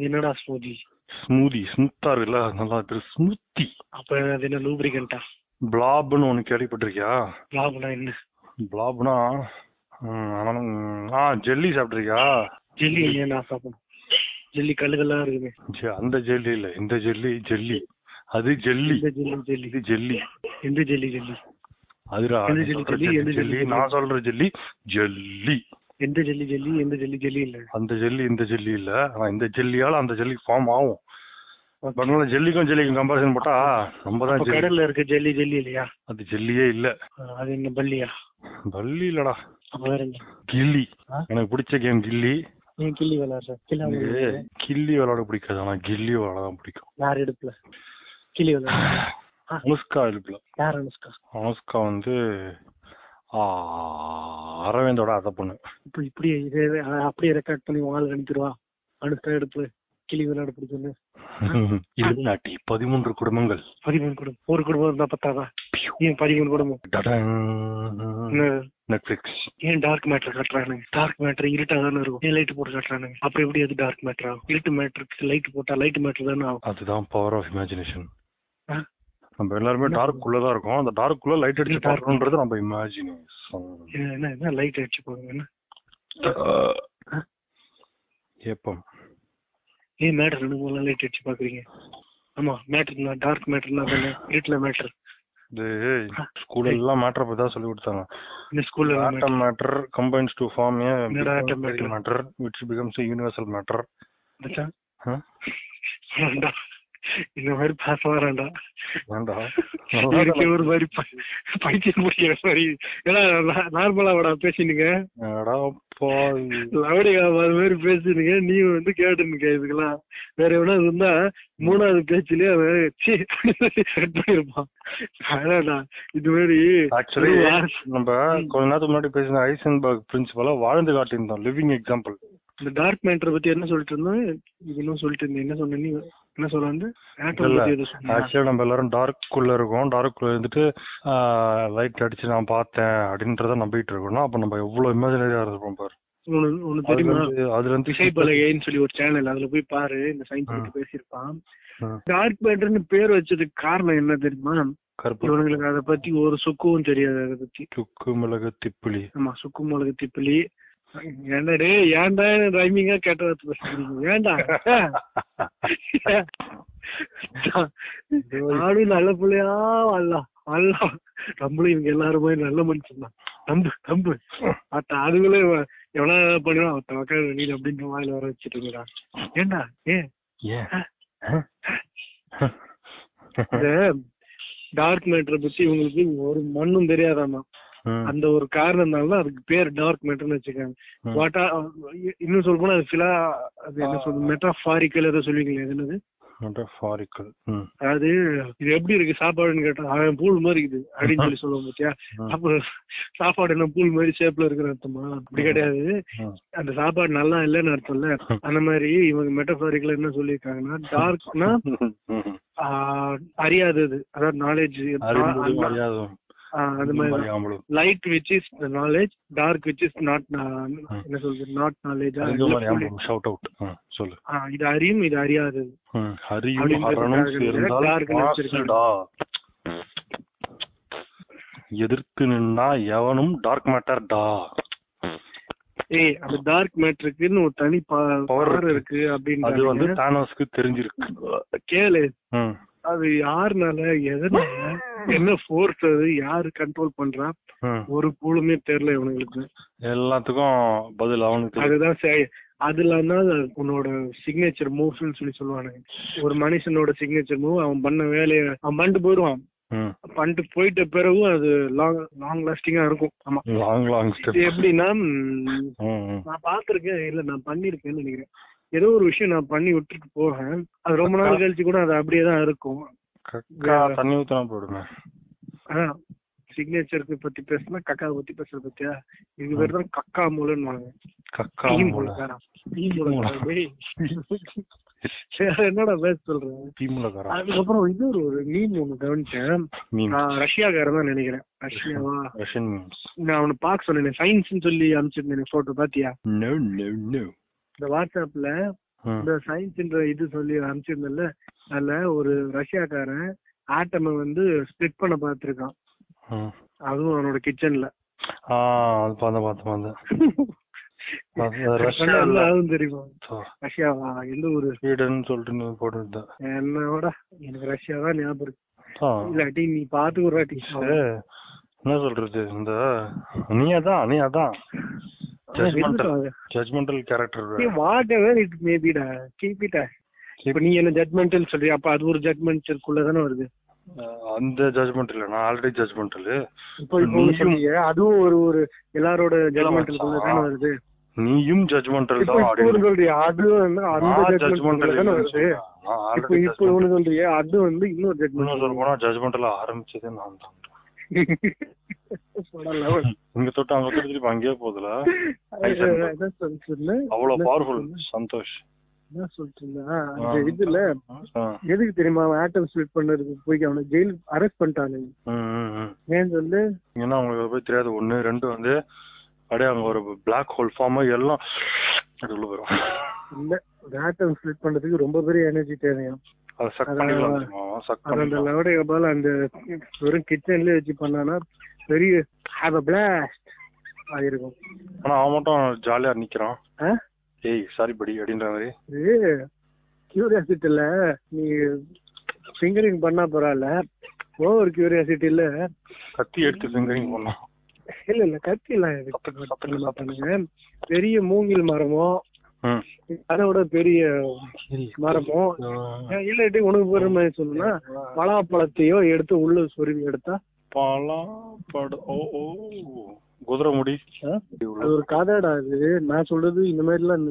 Speaker 2: என்னடா ஸ்மூதி
Speaker 1: ஸ்மூதி ஸ்மூத்தா இருக்குல்ல? நல்லா பேரு ஸ்மூத்தி
Speaker 2: அப்ப அது என்ன லூப்ரிகண்டா
Speaker 1: பிளாப்னு ஒண்ணு கேள்விப்பட்டிருக்கியா?
Speaker 2: லாபம்னா என்ன?
Speaker 1: பிளாப்னா ஆ ஜெல்லி சாப்பிட்டிருக்கியா?
Speaker 2: ஜெல்லி நான் சாப்பிடணும்? ஜெல்லி கல்லுகள்லாம் இருக்குது
Speaker 1: ஜெ- அந்த ஜெல்லி இல்ல. இந்த ஜெல்லி ஜெல்லி அது ஜெல்லி.
Speaker 2: Jelly jelly? எந்த ஜெல்லி ஜெல்லி?
Speaker 1: நீ
Speaker 2: ஜெல்லி?
Speaker 1: நான் சொல்ற ஜெல்லி ஜெல்லி.
Speaker 2: எந்த ஜெல்லி ஜெல்லி எந்த ஜெல்லி ஜெல்லி இல்ல?
Speaker 1: அந்த ஜெல்லி இந்த ஜெல்லி இல்ல. ஆனா இந்த ஜெல்லியால அந்த ஜெல்லி ஃபார்ம் ஆகும். நல்லா ஜெல்லிக்கும் ஜெல்லிக்கும் கம்பேரிசன் போட்டா நம்ம தான் ஜெல்லி.
Speaker 2: கடல்ல இருக்க ஜெல்லி ஜெல்லி இல்லையா?
Speaker 1: அது ஜெல்லியே இல்ல.
Speaker 2: அது என்ன பல்லியா?
Speaker 1: பள்ளி இல்லடா. கில்லி? எனக்கு பிடிச்ச கேம் கில்லி.
Speaker 2: கிள்ளி விளையாடுற?
Speaker 1: கில்லி விளையாட பிடிக்காது ஆனா கில்லி விளையாட தான் பிடிக்கும்.
Speaker 2: யார் எடுப்புல? கிளி
Speaker 1: அனுஷ்கா. இருக்குல்ல.
Speaker 2: யார் அனுஷ்கா?
Speaker 1: அனுஷ்கா வந்து அரவிந்தோட அத்தை பொண்ணு.
Speaker 2: இப்ப இப்படி அப்படியே ரெக்கார்ட் பண்ணி வால் அனுப்பிடுவா அனுஷ்கா எடுப்புல கிளி விளையாட
Speaker 1: இது நாட்டி பதிமூன்று குடும்பங்கள்.
Speaker 2: பதிமூணு குடும்பம் ஒரு குடும்பம் இருந்தா பத்தாதா? ஏன் பதிமூணு குடும்பம்?
Speaker 1: நெட்ஃபிளிக்ஸ்
Speaker 2: ஏன் டார்க் மேட்டர் காட்டுறானுங்க? டார்க் மேட்டர் இருட்டா தானே இருக்கும். ஏன் லைட் போட்டு காட்டுறானுங்க? அப்புறம் எப்படி அது டார்க் மேட்டர் ஆகும்? இருட்டு மேட்டருக்கு லைட் போட்டா லைட் மேட்டர் தானே ஆகும்.
Speaker 1: அதுதான் பவர் ஆஃப் இமேஜினேஷன்? நம்ம எல்லாருமே டார்க் குள்ள தான் இருக்கோம். அந்த டார்க் குள்ள லைட் அடிச்சு
Speaker 2: dark
Speaker 1: பார்க்கணுன்றது நம்ம இமேஜினேஷன்
Speaker 2: என்ன என்ன லைட் அடிச்சு போகுங்க என்ன?
Speaker 1: ஏப்பம்
Speaker 2: ஏன் மேட்டர் மூணு லைட் அடிச்சு பாக்குறீங்க ஆமா மேட்டர் டார்க் மேட்டர்னா தானே இருட்டுல மேட்டர்
Speaker 1: இது ஸ்கூல்ல எல்லாம் மேட்டர் பத்தி தான் சொல்லி கொடுத்தாங்க.
Speaker 2: இந்த ஸ்கூல்ல
Speaker 1: atom matter combines to form a
Speaker 2: atom matter?
Speaker 1: Matter which becomes universal matter
Speaker 2: மச்சான். இந்த மாதிரி பாச வராண்டா ஒரு மாதிரி பைத்தியம் முடிக்கிற மாதிரி ஏன்னா நார்மலா விட பேசினுங்க. லவடிகா அது மாதிரி பேசுனீங்க. நீ வந்து கேட்டுனுங்க இதுக்கெல்லாம். வேற எவனா இருந்தா மூணாவது பேச்சுலயே அவன் சீ கட் பண்ணிருப்பான் அதான்டா இது மாதிரி
Speaker 1: ஆக்சுவலி நம்ம கொஞ்ச நேரத்துக்கு முன்னாடி பேசின ஐசன்பர்க் பிரின்சிபலா வாழ்ந்து காட்டியிருந்தோம் லிவிங் எக்ஸாம்பிள்
Speaker 2: இந்த டார்க் மேட்டர் பத்தி என்ன சொல்லிட்டு இருந்தோம் இது இன்னும் சொல்லிட்டு இருந்தேன். என்ன சொன்ன நீ என்ன சொல்ல வந்து சொன்னியா?
Speaker 1: ஆக்சுவலா நம்ம எல்லாரும் டார்க் குள்ள இருக்கோம். டார்க் குள்ள இருந்துட்டு லைட் அடிச்சு நான் பார்த்தேன் அப்படின்றத நம்பிட்டு இருக்கோம்னா அப்ப நம்ம எவ்வளவு இமேஜினரியா இருப்போம் பாரு. அதுல
Speaker 2: தெரியுமா?
Speaker 1: அதுல இருந்து
Speaker 2: விசை பலகைன்னு சொல்லி ஒரு சேனல் அதுல போய் பாரு இந்த சயின்ஸ் பேசியிருப்பான். டார்க் மேட்டர்னு பேர் வச்சதுக்கு காரணம் என்ன தெரியுமா? இவனுங்களுக்கு அதை பத்தி ஒரு சுக்கும் தெரியாது அதை பத்தி.
Speaker 1: சுக்கு மிளகு திப்பிலி.
Speaker 2: ஆமா சுக்கு மிளகு திப்பிலி. ஏன்டா டே ஏன்டா ரைமிங்கா கேட்ட பேசுறீங்க ஏன்டா? நானும் நல்ல பிள்ளையா வாழலாம் வாழலாம் நம்மளும் இவங்க எல்லாருமே நல்ல மனுஷன் தான். நம்பு நம்பு அத்த அதுங்களே எவ்வளவு பண்ணுவான்? அவத்த மக்கள் நீ அப்படின்னு வாயில வர வச்சுட்டு இருக்கா ஏன்டா? ஏன்? டார்க் மேட்டரை பத்தி இவங்களுக்கு ஒரு மண்ணும் தெரியாதாமா அந்த ஒரு காரணம்னால அதுக்கு பேர் டார்க் மேட்டர்னு வச்சுக்காங்க. வாட்டா இன்னும் சொல்ல போனா அது ஃபிலா அது என்ன சொல்றது மெட்டாஃபாரிக்கல் ஏதோ சொல்லுவீங்களே அது என்னது?
Speaker 1: Metaphorical. ம்,
Speaker 2: அதாவது இது எப்படி இருக்கு சாப்பாடுன்னு கேட்டா அவன் பூல் மாதிரி இருக்குது அப்படின்னு சொல்லி சொல்லுவோம் பாத்தியா?
Speaker 1: ம்.
Speaker 2: அப்ப சாப்பாடு என்ன பூல் மாதிரி ஷேப்ல இருக்கிற அர்த்தமா? அப்படி கிடையாது. அந்த சாப்பாடு நல்லா இல்லைன்னு அர்த்தம்ல. அந்த மாதிரி இவங்க மெட்டபாரிக்கல என்ன சொல்லியிருக்காங்கன்னா டார்க்னா. அறியாதது. அதாவது நாலேஜ் அது மாதிரி light which is knowledge dark which is not என்ன சொல்றது நாட் நாலேஜ்
Speaker 1: ஷவுட் அவுட் சொல்லு.
Speaker 2: இது அறியும் இது அறியாதது
Speaker 1: ம், ஹரியும்
Speaker 2: அப்படின்றதுக்காக
Speaker 1: ஹரனும்
Speaker 2: இல்ல,
Speaker 1: சேர்ந்தால்
Speaker 2: dark ன்னு வச்சிருக்காங்க.
Speaker 1: மாசுடா எதிர்த்து நின்னா எவனும் டார்க் மேட்டர் டா.
Speaker 2: ஏய் அந்த டார்க் மேட்ருக்குன்னு ஒரு தனி பவர்
Speaker 1: இருக்கு.
Speaker 2: இருக்கு
Speaker 1: அது வந்து
Speaker 2: அப்படின்னு
Speaker 1: தானோஸ்க்கு தெரிஞ்சிருக்கு.
Speaker 2: கேளு. அது யாருனால எதனால என்ன ஃபோர்ஸ் அது? யாரு கண்ட்ரோல் பண்றா? ஒரு கூலுமே தெரியல இவனுங்களுக்கு.
Speaker 1: எல்லாத்துக்கும் பதில் அவனுக்கு.
Speaker 2: அதுதான் சரி அதுல தான் உன்னோட சிக்னேச்சர் மூவ்ஸ்னு சொல்லி சொல்லுவானுங்க. ஒரு மனுஷனோட சிக்னேச்சர் மூவ் அவன் பண்ண வேலையை அவன் பண்ணிட்டு போயிடுவான். பண்ணிட்டு போயிட்ட பிறகும் அது லாங் லாங் லாஸ்டிங்கா இருக்கும். ஆமா.
Speaker 1: லாங் லாங்
Speaker 2: எப்படின்னா. நான் பாத்திருக்கேன் இல்ல நான் பண்ணிருக்கேன்னு நினைக்கிறேன். ஏதோ ஒரு விஷயம் நான் பண்ணி விட்டுட்டு போறேன் அது ரொம்ப நாள் கழிச்சு கூட அது அப்படியே தான் இருக்கும்.
Speaker 1: கக்கா தண்ணி ஊத்தினா போடுமே
Speaker 2: சிக்னேச்சருக்கு பத்தி பேசினா கக்கா பத்தி பேசுற பத்தியா? இது பேர் தான் கக்கா மூலன்னு வாங்க
Speaker 1: கக்கா
Speaker 2: டீ
Speaker 1: மூளை.
Speaker 2: மூலக்காரன். டீ என்னடா பேச சொல்றேன்
Speaker 1: தீமுலக்காரன்
Speaker 2: அதுக்கப்புறம் இது ஒரு மீன் ஒண்ணு கவனிச்சேன். நான் ரஷ்யாக்காரன் தான் நினைக்கிறேன். ரஷ்யாவா?
Speaker 1: ரஷ்யன் மீன்ஸ்
Speaker 2: நான் அவனை பார்க்க சொன்னேன் சயின்ஸ்னு சொல்லி அனுப்பிச்சிருந்தேன் போட்டோ பாத்தியா? இந்த வாட்ஸ்அப்ல இந்த சயின்ஸ்ன்ற இது சொல்லி அனுப்பிச்சிருந்தேன்ல அதுல ஒரு ரஷ்யாக்காரன் ஆட்டமை வந்து ஸ்ப்ளிட் பண்ண பார்த்திருக்கான். அதுவும் அவனோட கிச்சன்ல ரஷ்யாவா எந்த ஊரு?
Speaker 1: ஸ்வீடன் சொல்லிட்டு நீ போட்டுருந்தேன்
Speaker 2: என்னோட எனக்கு ரஷ்யா தான் ஞாபகம் இருக்கு. இல்லாட்டி நீ பாத்து ஒரு
Speaker 1: என்ன சொல்றது இந்த நீ அதான் நீ அதான். Judgemental character
Speaker 2: whatever it மேபிடா கீப் இட் இப்ப நீ என்ன ஜட்மெண்டல் சொல்றியா? அப்ப அது ஒரு ஜட்மெண்டல்குள்ள தானே வருது.
Speaker 1: அந்த ஜட்மெண்ட் இல்ல. நான் ஆல்ரெடி ஜட்மெண்டல்
Speaker 2: இப்போ சொன்னீங்க அதுவும் ஒரு ஒரு எல்லாரோட ஜட்மெண்டலுக்குள்ள தானே வருது.
Speaker 1: நீயும் ஜட்மெண்டல் தான்
Speaker 2: சொல்றியா அது வந்து அந்த ஜட்மெண்டல் தானே வருது. இப்போ இப்போ ஒண்ணு சொல்றியா அது வந்து இன்னொரு
Speaker 1: இன்னும் சொல்ல
Speaker 2: ஜட்மெண்ட்
Speaker 1: போனா ஜட்மெண்டல் ஆரம்பிச்சதே நான் தான். இங்க தொட்டு அங்க தொட்டு திருப்பி அங்கேயே போகுதுல? அவ்வளவு பவர்ஃபுல் சந்தோஷ்.
Speaker 2: என்ன சொல்லிட்டு இதுல. எதுக்கு தெரியுமா? அவன் ஆட்டம் ஸ்பிளிட் பண்ணதுக்கு போய் அவனை ஜெயில் அரெஸ்ட் பண்ணிட்டானுங்க. ஏன்னு சொல்லு?
Speaker 1: ஏன்னா உங்களுக்கு போய் தெரியாது. ஒண்ணு ரெண்டு வந்து அப்படியே அங்க ஒரு பிளாக் ஹோல் ஃபார்ம் எல்லாம் உள்ள போயிடும்
Speaker 2: இல்ல. ஆட்டம் ஸ்பிளிட் பண்றதுக்கு ரொம்ப பெரிய எனர்ஜி தேவையா அந்த லவடைய பால் அந்த வெறும் கிச்சன்லயே வச்சு பண்ணானா பெரிய ஹாவ் அ பிளாஸ்ட் ஆயிருக்கும்.
Speaker 1: ஆனா அவன் மட்டும் ஜாலியா நிக்கிறான்? ஏய் சாரி படி அப்படின்ற மாதிரி.
Speaker 2: இது கியூரியாசிட்டில நீ ஃபிங்கரிங் பண்ணா பரவாயில்ல. ஓவர் கியூரியாசிட்டில
Speaker 1: கத்தி எடுத்து ஃபிங்கரிங் பண்ணோம்
Speaker 2: இல்ல இல்ல கத்தி எல்லாம் எடுத்து பண்ண மாட்டானுங்க பெரிய மூங்கில் மரமோ. அதோட பெரிய மரமோ? இல்லாட்டி உனக்கு போற மாதிரி சொல்லணும்னா பலாப்பழத்தையோ எடுத்து உள்ள சொருவி எடுத்தா?
Speaker 1: பழம் படு ஓ. ஓ குதிரை முடி
Speaker 2: அது ஒரு கதைடா அது நான் சொல்றது இந்த மாதிரி எல்லாம்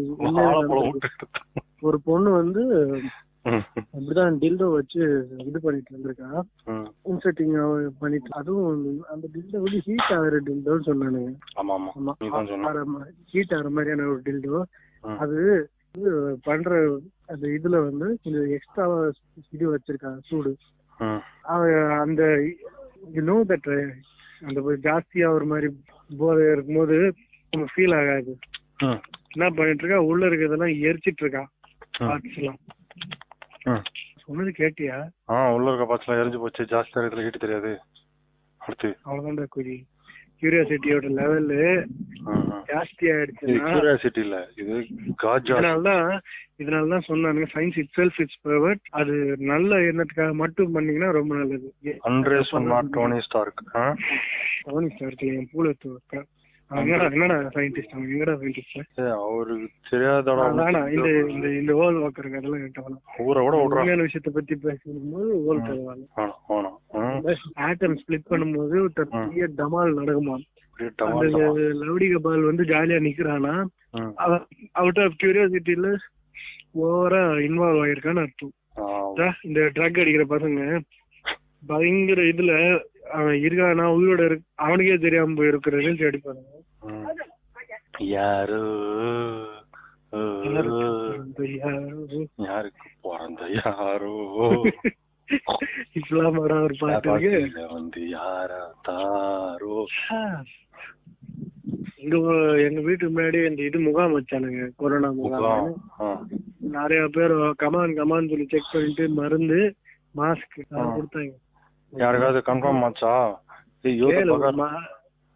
Speaker 2: ஒரு பொண்ணு வந்து அப்படிதான் டில்டோ வச்சு இது பண்ணிட்டு இருந்திருக்கா. இன்செட்டிங் பண்ணிட்டு அதுவும் அந்த டில்டோ வந்து ஹீட் ஆகிற டில்டோன்னு சொன்னானுங்க.
Speaker 1: ஆமா. ஆமா நீ தான் சொன்ன
Speaker 2: ஹீட் ஆகிற மாதிரியான ஒரு டில்டோ. அது பண்ற அந்த இதுல வந்து கொஞ்சம் எக்ஸ்ட்ரா இது வச்சிருக்காங்க சூடு. அந்த நோ தட் அந்த ஜாஸ்தியா ஒரு மாதிரி போதை இருக்கும்போது நம்ம ஃபீல் ஆகாது. என்ன பண்ணிட்டு இருக்கா? உள்ள இருக்கிறதெல்லாம் எரிச்சிட்டு இருக்கா. பார்ட்ஸ் எல்லாம். சொன்னது கேட்டியா?
Speaker 1: ஆ உள்ள இருக்க பாத்துலாம் எரிஞ்சு போச்சு. ஜாஸ்தியா இருக்கிறதுல ஹீட் தெரியாது. அடுத்து.
Speaker 2: அவ்வளவுதான்டா குதி கியூரியாசிட்டியோட லெவல் ஜாஸ்தி
Speaker 1: இது
Speaker 2: ஆயிடுச்சுன்னா
Speaker 1: கியூரியாசிட்டி இல்ல. இது காஜா
Speaker 2: இதனாலதான் இதனாலதான் சொன்னாங்க science itself it's powered அது நல்ல எண்ணத்துக்காக மட்டும் பண்ணீங்கன்னா ரொம்ப நல்லது.
Speaker 1: அண்ட்ரே சொன்னா டோனி ஸ்டார்க்?
Speaker 2: டோனி ஸ்டார்க் என் பூலத்து என்னடா என்னடா சயின்டிஸ்ட் அவன் எங்கடா சயின்டிஸ்ட்
Speaker 1: அவருக்கு தெரியாதடா
Speaker 2: இந்த இந்த இந்த வாக்கருக்கு அதெல்லாம்
Speaker 1: ஊரை விட
Speaker 2: உண்மையான விஷயத்த பத்தி பேசும்போது
Speaker 1: ம்,
Speaker 2: ஆட்டம் ஸ்பிளிட் பண்ணும்போது ஒரு பெரிய டமால் நடக்குமா
Speaker 1: அப்படியே
Speaker 2: அந்த
Speaker 1: டமால். டமால்.
Speaker 2: லவுடிக பால் வந்து ஜாலியா நிக்கிறானா? அவுட் ஆஃப் கியூரியாசிட்டில ஓவரா இன்வால்வ் ஆயிருக்கான்னு அர்த்தம். இந்த ட்ரக் அடிக்கிற பசங்க பயங்கர இதுல அவன் இருக்கானா உயிரோட இருக்கு அவனுக்கே தெரியாம போய் இருக்கிற ரீல்ஸ் அடிப்பானுங்க
Speaker 1: ம். யாரு? யாருக்கு பிறந்த யாரோ?
Speaker 2: இஸ்லாமோட ஒரு பாட்டு
Speaker 1: வந்து யாரா தாரோ?
Speaker 2: இங்க எங்க வீட்டுக்கு முன்னாடி இந்த இது முகாம் வச்சானுங்க கொரோனா முகாம். நிறைய பேர் கமான் கமான் சொல்லி செக் பண்ணிட்டு மருந்து மாஸ்க். கொடுத்தாங்க.
Speaker 1: யாருக்காவது கன்ஃபார்ம் ஆச்சா?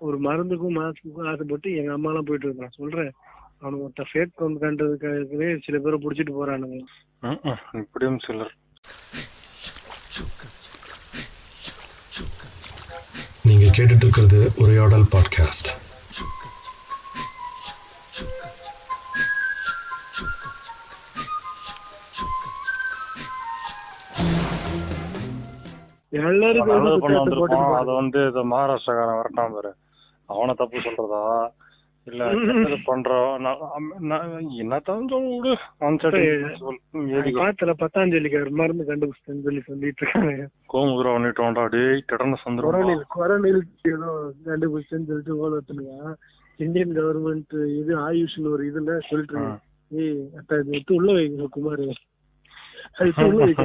Speaker 2: ஒரு மருந்துக்கும் மாஸ்க்குக்கும் ஆசைப்பட்டு எங்க அம்மா எல்லாம் போயிட்டு இருக்கான் சொல்றேன். அவனுக்கு ஒருத்த ஃபேக் கவுண்ட் கண்டதுக்காகவே சில பேரை புடிச்சிட்டு போறானுங்க.
Speaker 1: இப்படியும் சிலர்.
Speaker 3: நீங்க கேட்டுட்டு இருக்கிறது உரையாடல் பாட்காஸ்ட்
Speaker 1: வந்திருப்பான் அதை. வந்து இந்த மகாராஷ்டிரக்காரன் வரட்டான் பாரு. அவனை தப்பு சொல்றதா? இல்ல பண்றோம் என்னத்தான் சொல்ல விடு. Uncertainty சொல். ம், ஏறிக்கோ.
Speaker 2: பாத்துல பத்தாஞ்சலிக்கு ஒரு மருந்து கண்டுபிடிச்சேன்னு சொல்லி சொல்லிட்டு இருக்காங்க.
Speaker 1: கோமுகுரா பண்ணிட்டோம்டா டேய்
Speaker 2: கொரோனில் கொரோனில் ஏதோ கண்டுபிடிச்சேன்னு சொல்லிட்டு இந்தியன் கவர்மெண்ட் இது ஆயுஷ்னு ஒரு இதுல சொல்லிட்டு. ஏய் அத்தா இது எடுத்து உள்ள வைங்க குமார். அது உள்ள வைக்க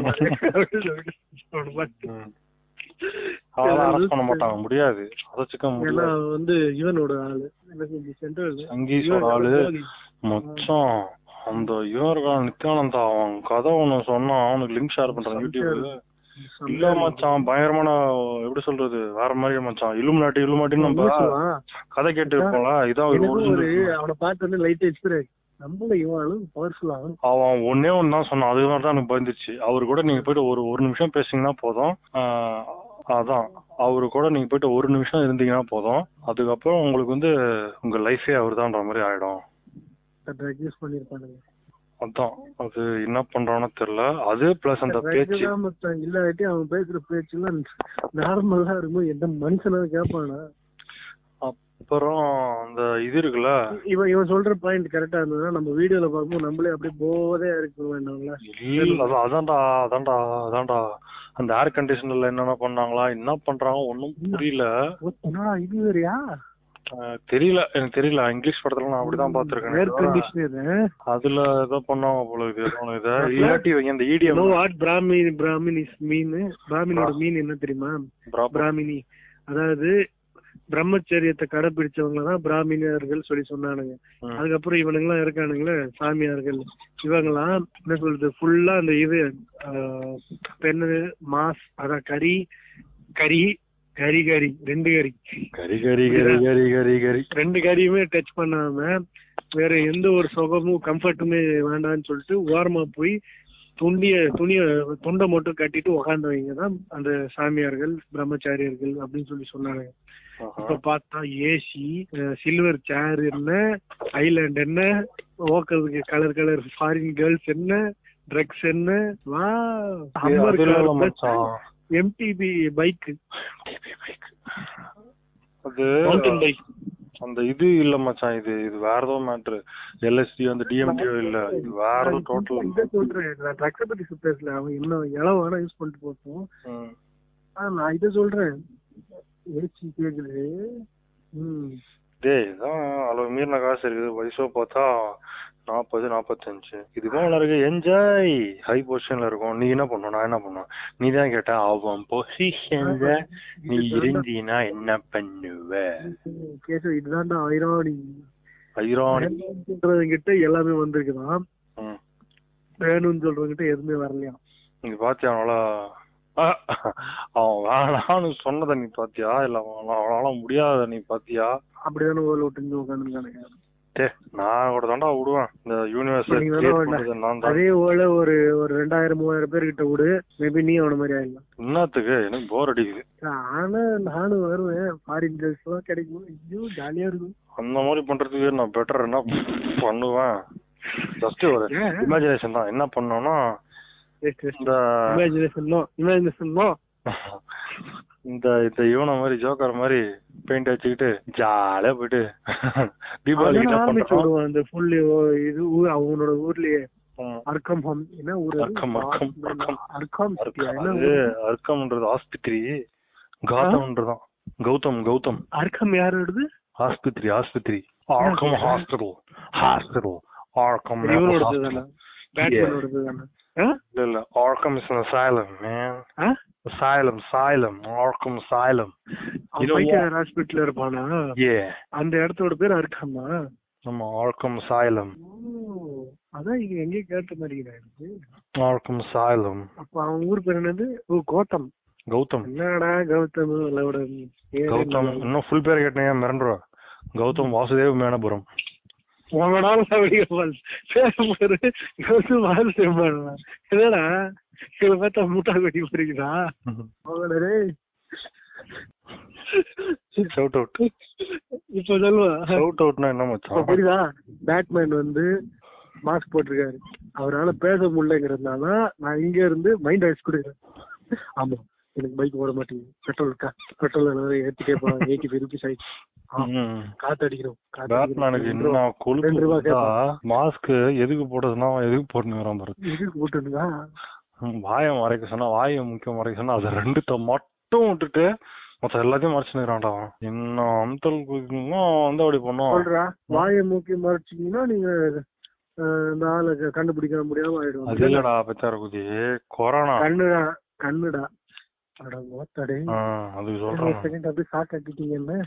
Speaker 1: அரெஸ்ட் பண்ண மாட்டாங்க. முடியாது.
Speaker 2: அவன் வந்து இவனோட ஆளு
Speaker 1: சங்கீஷோட ஆளு. அந்த இவன் இருக்கான் நித்யானந்தா. அவன் கதை ஒண்ணு சொன்னான். அவனுக்கு லிங்க் ஷேர் பண்றான் யூடியூப்ல இல்ல மச்சான் பயங்கரமான எப்படி சொல்றது வேற மாதிரி மச்சான். இலுமினாட்டி இலுமினாட்டின்னு நம்ம கதை கேட்டு இருப்போம்ல இதான்.
Speaker 2: அவனை பார்த்து லைட் எக்ஸ்பீரியன்ஸ் நம்மள இவன் பவர்ஃபுல் ஆகும்
Speaker 1: அவன். ஒன்னே ஒன்னு தான் சொன்னான். அதுக்கு தான் எனக்கு பயந்துச்சு அவரு கூட நீங்க போயிட்டு ஒரு ஒரு நிமிஷம் பேசிங்கன்னா போதும். அதான். அவரு கூட நீங்க போயிட்டு ஒரு நிமிஷம் இருந்தீங்கன்னா போதும். அதுக்கப்புறம் உங்களுக்கு வந்து உங்க லைஃபே அவர் மாதிரி ஆயிடும்.
Speaker 2: ட்ரக் யூஸ் பண்ணிருப்பானுங்க
Speaker 1: அதான். அது என்ன பண்றானோ தெரியல. அது பிளஸ் அந்த பேச்சு.
Speaker 2: இல்லாட்டி அவன் பேசுற பேச்சுலாம் நார்மலா இருக்கும்போது எந்த மனுஷனாவது கேட்பானா
Speaker 1: அப்புறம் அந்த இது இருக்குல்ல?
Speaker 2: இவன் இவன் சொல்ற பாயிண்ட் கரெக்டா இருந்ததுன்னா நம்ம வீடியோல பார்க்கும்போது நம்மளே அப்படியே போதே இருக்க வேண்டாம்ல
Speaker 1: இல்ல அதான் அதான்டா அதான்டா அதான்டா. அந்த ஏர் கண்டிஷனர்ல என்னென்ன பண்ணாங்களா என்ன பண்றாங்க ஒன்னும் புரியல.
Speaker 2: என்னடா இது வேறயா?
Speaker 1: தெரியல எனக்கு தெரியல. இங்கிலீஷ் படத்துல நான் அப்படிதான் பாத்துருக்கேன் அதுல ஏதோ பண்ணாங்க போல ஒண்ணு இத. இல்லாட்டி இந்த EDM
Speaker 2: no what Brahmin Brahmin is மீன் பிராமினோட மீன் என்ன தெரியுமா? பிராமினி அதாவது பிரம்மச்சரியத்தை கடைபிடிச்சவங்க தான் பிராமினர்கள் சொல்லி சொன்னானுங்க. அதுக்கப்புறம் இவனுங்கெல்லாம் இருக்கானுங்களே சாமியார்கள். இவங்கெல்லாம் என்ன சொல்றது ஃபுல்லா அந்த இது பெண்ணு மாஸ் அதான் கறி கறி கறி கறி ரெண்டு கறி.
Speaker 1: கரி கரி கரி கரி கரி கரி
Speaker 2: ரெண்டு கறியுமே டச் பண்ணாம வேற எந்த ஒரு சுகமும் கம்ஃபர்ட்டுமே வேண்டாம்னு சொல்லிட்டு ஓரமா போய் துண்டிய துணிய துண்டை மட்டும் கட்டிட்டு உக்காந்தவங்க தான் அந்த சாமியார்கள் பிரம்மச்சாரியர்கள் அப்படின்னு சொல்லி சொன்னாங்க இப்ப பார்த்தா ஏசி சில்வர் சேர் என்ன ஐலாண்ட் என்ன ஓக்கிறதுக்கு கலர் கலர் ஃபாரின் கேர்ள்ஸ் என்ன ட்ரக்ஸ் என்ன வா எம்டிபி பைக்
Speaker 1: அது
Speaker 2: மவுண்டன் பைக்
Speaker 1: அந்த இது இல்ல மச்சான் இது இது வேற ஏதோ மேட்ரு எல்எஸ்டி அந்த டிஎம்டிஓ இல்ல. இது வேற ஏதோ டோட்டல்
Speaker 2: இதை சொல்றேன் நான் ட்ரக்ஸை பத்தி சுத்தல அவன் இன்னும் இளவு வேணா யூஸ் பண்ணிட்டு ஆனா நான் இதை சொல்றேன். கேக்குது ம்.
Speaker 1: டேய் இதான் அளவு மீறின காசு இருக்குது. வயசோ பார்த்தா நாற்பது நாற்பத்தஞ்சு இதுக்கும் நல்லா இருக்கு என்ஜாய் ஹை பொசிஷன்ல இருக்கும். நீ என்ன பண்ணும் நான் என்ன பண்ணுவேன்? நீ தான் கேட்ட அவன் பொசிஷன்ல நீ இருந்தீனா என்ன பண்ணுவ?
Speaker 2: கேசவ இதுதான்டா ஐரானி
Speaker 1: ஐரானி
Speaker 2: கிட்ட எல்லாமே வந்திருக்குதான். வேணும்னு சொல்றவங்கிட்ட எதுவுமே வரலையா
Speaker 1: நீ பாத்தியா அவனால அவன் வேணான்னு சொன்னதை நீ பாத்தியா? இல்ல அவன் அவனால முடியாத நீ பாத்தியா?
Speaker 2: அப்படிதானே ஓல விட்டு உட்காந்துருக்கானுங்க
Speaker 1: டே நான் கூட தாண்டா விடுவேன். இந்த யூனிவர்ஸ்
Speaker 2: அதே ஓல ஒரு ஒரு ரெண்டாயிரம் மூவாயிரம் பேர் கிட்ட விடு. மேபி நீ அவன மாதிரி ஆயிடலாம்.
Speaker 1: என்னத்துக்கு? எனக்கு போர் அடிக்குது.
Speaker 2: ஆனா நானும் வருவேன். ஃபாரின் கேர்ள்ஸ் எல்லாம் கிடைக்கும். ஐயோ ஜாலியா இருக்கும்.
Speaker 1: அந்த மாதிரி பண்றதுக்கு நான் பெட்டர் என்ன பண்ணுவேன்? ஜஸ்ட் ஒரு? இமேஜினேஷன் தான். என்ன பண்ணோம்னா
Speaker 2: இமேஜினேஷன் இமேஜினேஷன்
Speaker 1: இந்த இந்த இவன மாதிரி ஜோக்கர் மாதிரி பெயிண்ட் வச்சுக்கிட்டு ஜாலியா போயிட்டு தீபாவளி
Speaker 2: அந்த ஃபுல் இது ஊர் அவனோட ஊர்லயே. அர்க்கம் என்ன ஊர்?
Speaker 1: அர்க்கம், அர்க்கம், அர்க்கம். அர்க்கம்ன்றது ஆஸ்பத்திரி. கௌதம்ன்றதான் கௌதம் கௌதம்.
Speaker 2: அர்க்கம் யாரோடது?
Speaker 1: ஆஸ்பத்திரி ஆஸ்பத்திரி. ஆர்க்கம் ஹாஸ்பிடல் ஹாஸ்பிடல் ஆர்க்கம்
Speaker 2: இவனோடது தானே பேட்மேனோடது தானே
Speaker 1: இல்ல Arkham is an asylum man.
Speaker 2: ஆ?
Speaker 1: asylum asylum Arkham asylum. Know
Speaker 2: ஹாஸ்பிட்டல்ல இருப்பானா?
Speaker 1: Yeah.
Speaker 2: அந்த இடத்தோட பேர் அர்க்கமா
Speaker 1: நம்ம ஆர்க்கம் asylum.
Speaker 2: அதான் இங்க எங்கேயோ கேட்ட மாதிரி இருக்கு.
Speaker 1: Arkham asylum.
Speaker 2: அப்ப அவன் ஊர் பேர் என்னது? ஓ கோத்தம்
Speaker 1: கௌதம்
Speaker 2: என்னடா கௌதம் பேரே
Speaker 1: கௌதம் இன்னும் ஃபுல் பேர் கேட்டீங்க மிரண்டுருவா கௌதம் வாசுதேவ் மேனபுரம்.
Speaker 2: உங்களோட அப்படியே பாரு. பேர் பாரு. கௌதம் வாசுதேவன். என்னடா இவளை பார்த்தா முட்டா கொட்டி போறீங்களா அவங்கள.
Speaker 1: ஷவுட் அவுட்
Speaker 2: இப்ப சொல்லுவா
Speaker 1: ஷவுட் அவுட்னா என்ன மச்சான்
Speaker 2: புரியுதா பேட்மேன் வந்து மாஸ்க் போட்டிருக்காரு அவரால பேச முடியலங்கிறதுனால நான் இங்க இருந்து மைண்ட் வாய்ஸ் கொடுக்குறேன் ஆமா எனக்கு பைக் ஓட மாட்டேங்குது. பெட்ரோல் பெட்ரோல் ஏத்திட்டே போறாங்க எயிட்டி ஃபைவ் ருபீஸ் ஆயிடுச்சு. காத்து அடிக்கிறோம்
Speaker 1: மாஸ்க் எதுக்கு போட்டதுன்னா எதுக்கு போட்டுங்கிறான் பாரு.
Speaker 2: இதுக்கு போட்டுருந்தா
Speaker 1: வாயை மறைக்க சொன்னா வாயை முக்கியம் மறைக்க சொன்னா அதை ரெண்டுத்த மட்டும் விட்டுட்டு மொத்த எல்லாத்தையும் மறைச்சுக்கிறான்டா என்ன அம்தல் குதிக்கணுமோ வந்து அப்படி பண்ணுவான்.
Speaker 2: சொல்றா வாயை மூக்கி மறைச்சிங்கன்னா நீங்க இந்த ஆளை கண்டுபிடிக்க முடியாம ஆயிடும்
Speaker 1: அது இல்லடா பெச்சார குதி. கொரோனா.
Speaker 2: கண்ணுடா கண்ணுடா. அட மோத்தடே
Speaker 1: ஆ, அதுக்கு சொல்றேன்
Speaker 2: செகண்ட் அப்படியே ஷாக் ஆக்கிட்டீங்கன்னு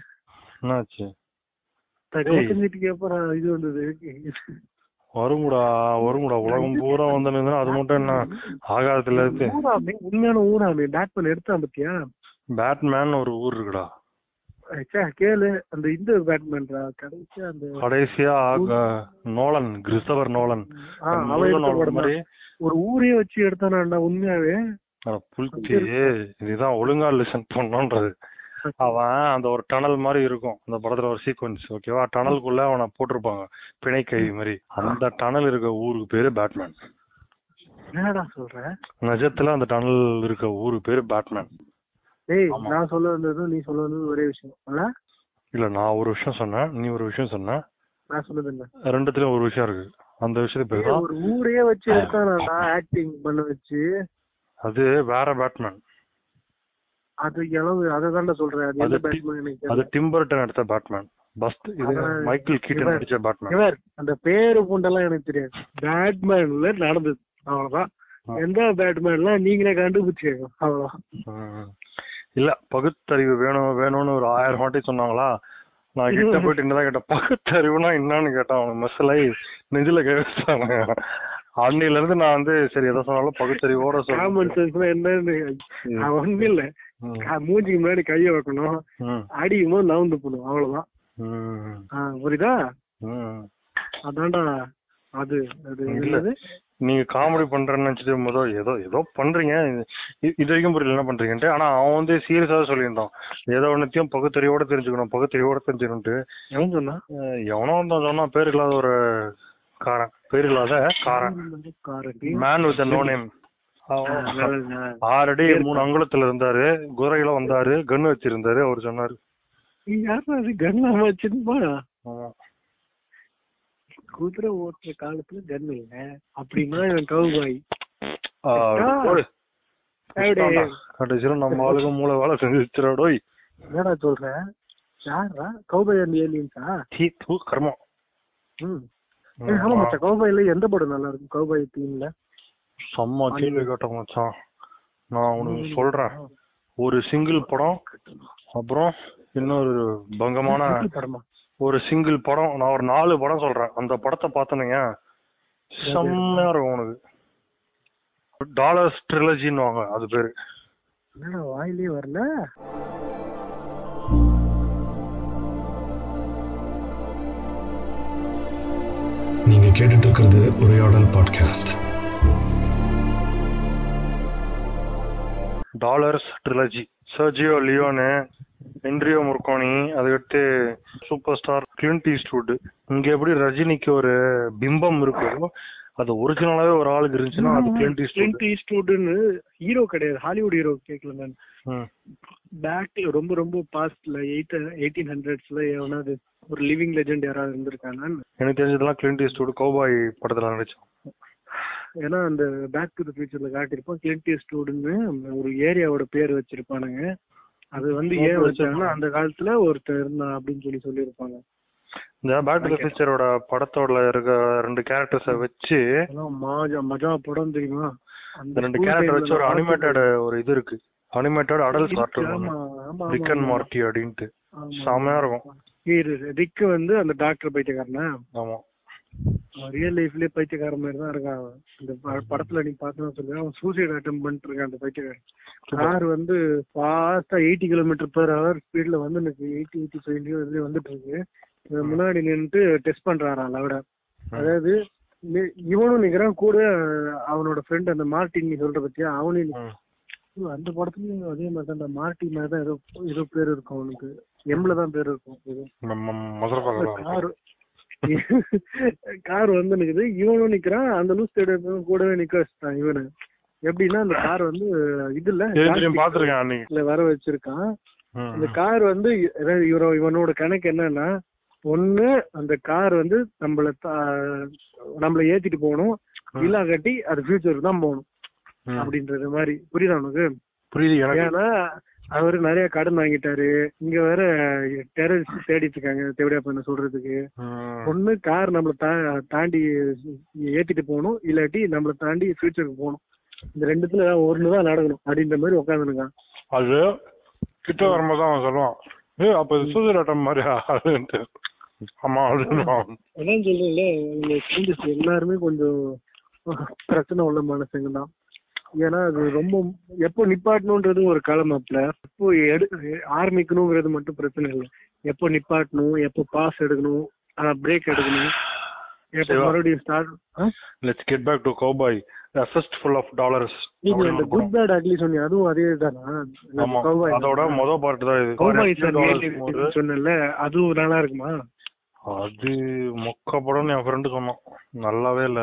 Speaker 1: என்னாச்சு?
Speaker 2: கௌதமிட்டுக்கு அப்புறம் இது வந்தது.
Speaker 1: வருமுடா வருமுடா. உலகம் பூரா வந்து அது மட்டும் என்ன? இருக்கு.
Speaker 2: ஊராமே உண்மையான ஊராமே பேட்மேன் எடுத்தான் பத்தியா?
Speaker 1: பேட்மேன் ஒரு ஊர் இருக்குடா.
Speaker 2: கேளு. அந்த இந்த பேட்மேன்டா கடைசியா அந்த
Speaker 1: கடைசியா ஆக- நோலன் கிறிஸ்தவர் நோலன்.
Speaker 2: ஒரு ஊரே வச்சு எடுத்தானாண்டா உண்மையாவே.
Speaker 1: புல்கி. இதுதான் ஒழுங்கா லிசன் பண்ணோன்றது அவன் அந்த ஒரு டனல் மாதிரி இருக்கும். அந்த படத்துல ஒரு சீக்வன்ஸ் ஓகேவா டனலுக்குள்ள அவனை போட்டிருப்பாங்க. பிணை கைதி மாதிரி. அந்த டனல் இருக்க ஊருக்கு பேரு பேட்மேன்
Speaker 2: என்னடா சொல்ற?
Speaker 1: நிஜத்துல அந்த டனல் இருக்க ஊரு பேரு பேட்மேன் ஆமா.
Speaker 2: நான் சொல்ல வந்ததும் நீ சொல்ல வந்ததும் ஒரே விஷயம். இல்ல
Speaker 1: இல்ல நான் ஒரு விஷயம் சொன்னேன். நீ ஒரு விஷயம் சொன்ன.
Speaker 2: நான் சொன்னது என்ன?
Speaker 1: ரெண்டுத்துலயும் ஒரு விஷயம் இருக்கு. அந்த விஷயத்துக்கு பேர்
Speaker 2: ஒரு ஊரே வச்சு எடுத்தானாண்டா ஆக்டிங் பண்ண வச்சு
Speaker 1: அது வேற பேட்மேன்.
Speaker 2: அது எளவு அதை தான்டா சொல்றேன். அது எந்த பேட்மேன் எனக்கு
Speaker 1: அது. டிம்பர்டன் எடுத்த பேட்மேன். பஸ்ட் இது மைக்கேல் கீட்டன். நடிச்ச பேட்மேன்.
Speaker 2: அந்த பேரு பூண்டெல்லாம் எனக்கு தெரியாது. பேட்மேன்ல நடந்தது. அவ்வளவுதான். எந்த பேட்மேன்லாம் நீங்களே கண்டுபிடிச்சிருக்கோம் அவ்வளவுதான்.
Speaker 1: இல்ல பகுத்தறிவு வேணும் வேணும்னு ஒரு ஆயிரம் வாட்டி சொன்னாங்களா? நான் கிட்ட போயிட்டு என்னதான் கேட்டேன் பகுத்தறிவுனா என்னன்னு கேட்டான் அவன். மெஸ்ஸலை நெஞ்சில கேட்டாங்க அன்னையில இருந்து நான் வந்து சரி எதை சொன்னாலும் பகுத்தறிவோட
Speaker 2: காமன் சென்ஸ்னா என்னன்னு ஒண்ணும் இல்ல. மூஞ்சிக்கு முன்னாடி கைய வைக்கணும். அடிக்கும் போது நவுந்து போடும் அவ்வளவுதான். புரியுதா. அதான்டா அது அது
Speaker 1: இல்ல.
Speaker 2: என்னது?
Speaker 1: நீங்க காமெடி பண்றேன்னு நினைச்சிட்டு முதல் ஏதோ ஏதோ பண்றீங்க. இது வரைக்கும் புரியல என்ன பண்றீங்கன்ட்டு. ஆனா அவன் வந்து சீரியஸா சொல்லியிருந்தான். ஏதோ ஒன்னத்தையும் பகுத்தறிவோட தெரிஞ்சுக்கணும் பகுத்தறிவோட தெரிஞ்சுக்கணும்ட்டு
Speaker 2: எவன் சொன்னா
Speaker 1: எவனோ ஒருத்தன் சொன்னா பேர் இல்லாத ஒரு காரன். பேர் இல்லாத காரன்
Speaker 2: காரட்டி
Speaker 1: மேன் வித் நோ நேம் ஆறு அடி மூணு அங்குலத்துல இருந்தாரு. குதிரையில வந்தாரு. கன் வச்சிருந்தாரு. அவர் சொன்னாரு.
Speaker 2: குதிரை ஓட்டுற காலத்துல கன் இல்ல. அப்படின்னா இவன் கவுபாய்.
Speaker 1: கடைசியில நம்ம ஆளுங்க மூளை வேலை செஞ்சுச்சிரோடோய்
Speaker 2: என்னடா சொல்ற? யாரா கௌபாய் அண்ட் ஏலியன்ஸா
Speaker 1: கர்மம்.
Speaker 2: ம். ஆமா மச்சான் கௌபாய்ல எந்த படம் நல்லா இருக்கும் கௌபாய் தீம்ல
Speaker 1: செம்ம கேள்வி கேட்ட மச்சான். நான் உனக்கு சொல்றேன். ஒரு சிங்கிள் படம் அப்புறம் இன்னொரு பங்கமான ஒரு சிங்கிள் படம் நான் ஒரு நாலு படம் சொல்றேன். அந்த படத்தை பார்த்தனுங்க செம்மையா இருக்கும் உனக்கு. டாலர்ஸ் ட்ரிலஜின்னு வாங்க அது பேரு.
Speaker 2: வாயிலே வரல?
Speaker 3: நீங்க கேட்டுட்டு இருக்கிறது உரையாடல் podcast
Speaker 1: dollars trilogy Sergio Leone என்ட்ரியோ Morricone அதுக்கடுத்து சூப்பர் ஸ்டார் கிளின்ட் ஈஸ்ட்வுட் இங்க எப்படி ரஜினிக்கு ஒரு பிம்பம் இருக்கோ அது ஒரிஜினலாவே ஒரு ஆளுக்கு இருந்துச்சுன்னா அது கிளின்ட் ஈஸ்ட்வுட்
Speaker 2: கிளின்ட் ஈஸ்ட்வுட்னு ஹீரோ கிடையாது. ஹாலிவுட் ஹீரோ கேட்கல நான்
Speaker 1: ம்.
Speaker 2: பேக் ரொம்ப ரொம்ப பாஸ்ட்ல எயிட் எயிட்டீன் ஹண்ட்ரட்ஸ்ல எவனாவது ஒரு லிவிங் லெஜெண்ட் யாராவது இருந்திருக்கானான்னு
Speaker 1: எனக்கு தெரிஞ்சதெல்லாம் கிளின்ட் ஈஸ்ட்வுட் கௌபாய் படத்துல நடிச்சான்.
Speaker 2: ஏன்னா அந்த பேக் டு த ஃபியூச்சர்ல காட்டியிருப்போம் கிளின்ட் ஈஸ்ட்வுட்னு ஒரு ஏரியாவோட பேர் வச்சிருப்பானுங்க. அது வந்து ஏன் வச்சாங்கன்னா அந்த காலத்துல ஒருத்தர் இருந்தான் அப்படின்னு சொல்லி சொல்லியிருப்பாங்க.
Speaker 1: இந்த பேக் டு த ஃபியூச்சரோட படத்தோட இருக்க ரெண்டு கேரக்டர்ஸ வச்சு
Speaker 2: மாஜா மஜா படம் தெரியுமா?
Speaker 1: இந்த ரெண்டு கேரக்டர் வச்சு ஒரு அனிமேட்டட் ஒரு இது இருக்கு. Animated adult cartoon Rick and Morty அப்படின்ட்டு. செமையா இருக்கும்.
Speaker 2: இரு, ரிக்கு வந்து அந்த டாக்டர் பைத்தியக்காரனா?
Speaker 1: ஆமா.
Speaker 2: ரியல் லைஃப்லயே பைத்தியக்கார மாதிரி தான் இருக்கான் அவன். இந்த படத்துல நீ பார்த்தா சொல்லு அவன் சூசைட் அட்டம் பண்ணிட்டு இருக்கான் அந்த பைத்தியக்காரன். கார் வந்து ஃபாஸ்டா எயிட்டி கிலோமீட்டர் பெர் ஹவர் ஸ்பீட்ல வந்து எனக்கு எயிட்டி எயிட்டி ஃபைவ் வந்துட்டு இருக்கு. முன்னாடி நின்னுட்டு டெஸ்ட் பண்றாராம் லவட அதாவது இவனும் நிக்கிறான் கூட அவனோட ஃப்ரெண்ட் அந்த மார்ட்டின் நீ சொல்ற பத்தியா? அவனையும் அந்த படத்துலயும் அதே மாதிரி தான் அந்த மார்ட்டி மாதிரி தான் ஏதோ ஏதோ பேர் இருக்கும் அவனுக்கு. எம்ல தான் பேர் இருக்கும். கார் கார் வந்து நிக்குது. இவனும் நிக்கிறான். அந்த லூஸ் தேடரும் கூடவே நிக்க வச்சுட்டான் இவனு. எப்படின்னா அந்த கார் வந்து இது இல்ல வர வச்சிருக்கான். இந்த கார் வந்து இவரோ இவனோட கணக்கு என்னன்னா ஒண்ணு அந்த கார் வந்து நம்மள தா- நம்மள ஏத்திட்டு போகணும். இல்லா கட்டி அது ஃபியூச்சருக்கு தான் போகணும். அப்படின்றது மாதிரி. புரியுதா உனக்கு?
Speaker 1: புரியுது
Speaker 2: ஏன்னா அவரு நிறைய கடன் வாங்கிட்டாரு. இங்க வேற டெரரிஸ்ட் தேடிட்டு இருக்காங்க தேவையா பண்ண சொல்றதுக்கு. ஒண்ணு கார் நம்மள தாண்டி ஏத்திட்டு போகணும். இல்லாட்டி நம்மள தாண்டி ஃபியூச்சருக்கு போகணும். இந்த ரெண்டுத்துல ஒண்ணுதான் நடக்கணும். அப்படின்ற மாதிரி உட்காந்துருக்கான்
Speaker 1: அது கிட்ட வரும்போது தான் அவன் சொல்லுவான். ஏ அப்ப அட்டம் மாதிரி ஆமா அப்படின்னு
Speaker 2: இந்த scientists எல்லாருமே கொஞ்சம் பிரச்சனை உள்ள மனுஷங்க தான் ஏன்னா அது ரொம்ப எப்போ நிப்பாட்டணுன்றது ஒரு காலமாப்ல எப்போ எடு ஆரம்பிக்கணுங்கிறது மட்டும் பிரச்சனை இல்லை. எப்போ நிப்பாட்டணும் எப்போ பாஸ் எடுக்கணும் பிரேக் எடுக்கணும். எப்போ. மறுபடியும் start
Speaker 1: let's get back to cowboy fistful of dollars
Speaker 2: நீங்க அந்த குட் பேட் அக்லி சொன்னீங்க. அதுவும் அதே தானா
Speaker 1: அதோட முத பார்ட் தான் இது. Dollars
Speaker 2: சொன்னல அதுவும் நல்லா இருக்குமா?
Speaker 1: அது மொக்க படம்னு என் ஃப்ரெண்டு சொன்னான். நல்லாவே இல்ல.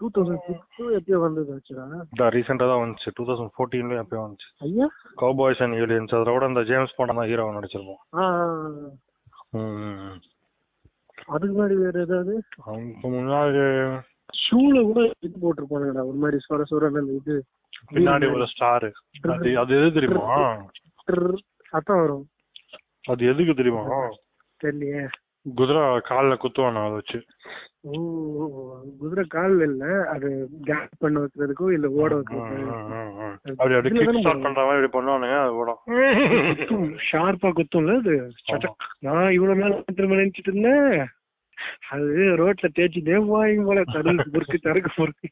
Speaker 2: டூ தௌசண்ட் சிக்ஸ் எப்பயோ வந்தது ஆச்சுடா
Speaker 1: ரீசெண்டா தான் வந்துச்சு. டூ தௌசண்ட் ஃபோர்டீன்ல எப்பயும் வந்துச்சு.
Speaker 2: ஐயா?
Speaker 1: கௌபாய்ஸ் அண்ட் ஏலியன்ஸ் அதோட விட அந்த ஜேம்ஸ் பாண்ட் தான் ஹீரோ நடிச்சிருப்போம்.
Speaker 2: அதுக்கு முன்னாடி வேற ஏதாவது?
Speaker 1: அதுக்கு முன்னாடி
Speaker 2: ஷூல கூட இது போட்டிருப்பானுங்கடா. ஒரு மாதிரி சொர சொர இது.
Speaker 1: பின்னாடி ஒரு ஸ்டார் அது அது எது தெரியுமா?
Speaker 2: வரும்.
Speaker 1: அது எதுக்கு தெரியுமா?
Speaker 2: தெரியலையே.
Speaker 1: குதிரை கால்ல குத்துவானா அதை வச்சு.
Speaker 2: ஓ குதிரை கால்ல இல்ல அது கேப் பண்ண வைக்கிறதுக்கோ இல்ல ஓட வைக்கிறதுக்கோ.
Speaker 1: அப்படி அப்படி கிக் ஸ்டார்ட் பண்ற மாதிரி இப்படி பண்ணுவானுங்க அது
Speaker 2: குத்தும் ஷார்ப்பா குத்தும்ல அது. நான் இவ்வளவு நாள் திரும்ப நினைச்சிட்டு இருந்தேன். அது ரோட்ல தேய்ச்சிட்டே போவாங்க போல தருக்கு பொறுக்கு தருக்கு பொறுக்கு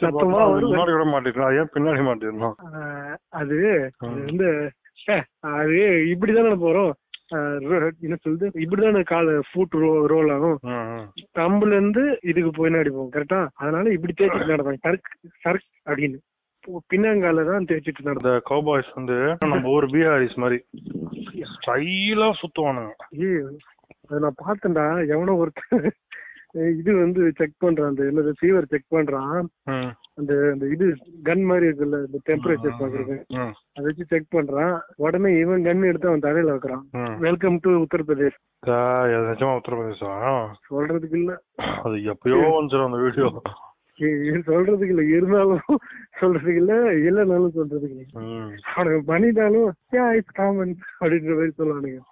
Speaker 2: சத்தமா
Speaker 1: முன்னாடி விட மாட்டேங்கிறான் ஏன் பின்னாடி
Speaker 2: ஆஹ் அது வந்து அது இப்படிதானே போறோம். என்ன சொல்லுது இப்படிதானே கால ஃபுட் ரோ ரோல் ஆகும். தம்புல இருந்து இதுக்கு பின்னாடி போகும் கரெக்டா அதனால இப்படி தேய்ச்சிட்டு நடப்பாங்க சரக்கு சரக்கு அப்படின்னு. பின்னாங்கால தான் தேய்ச்சிட்டு நடக்கும்
Speaker 1: இந்த கௌபாய்ஸ் வந்து நம்ம ஊர் பீகாரிஸ் மாதிரி ஸ்டைலா சுத்துவானுங்க.
Speaker 2: ஏய் அது நான் பார்த்தேன்டா. எவனோ ஒருத்தன் இது வந்து செக் பண்றான் அந்த என்னது ஃபீவர் செக் பண்றான். அந்த அந்த இது கன் மாதிரி இருக்குல்ல இந்த டெம்பரேச்சர் பாக்குறது அதை வச்சு செக் பண்றான். உடனே இவன் கன் எடுத்து அவன் தலையில வைக்கிறான். Welcome to Uttar Pradesh.
Speaker 1: நிஜமா உத்தரப்பிரதேசம்
Speaker 2: சொல்றதுக்கு இல்ல.
Speaker 1: அது எப்பயோ வந்துடும் அந்த வீடியோ
Speaker 2: சொல்றதுக்கு இல்ல. இருந்தாலும் சொல்றதுக்கு இல்ல இல்லைனாலும் சொல்றதுக்கு இல்ல. அவனுக்கு பண்ணிட்டாலும் இட்ஸ் காமன் அப்படின்ற மாதிரி சொல்லுவானுங்க.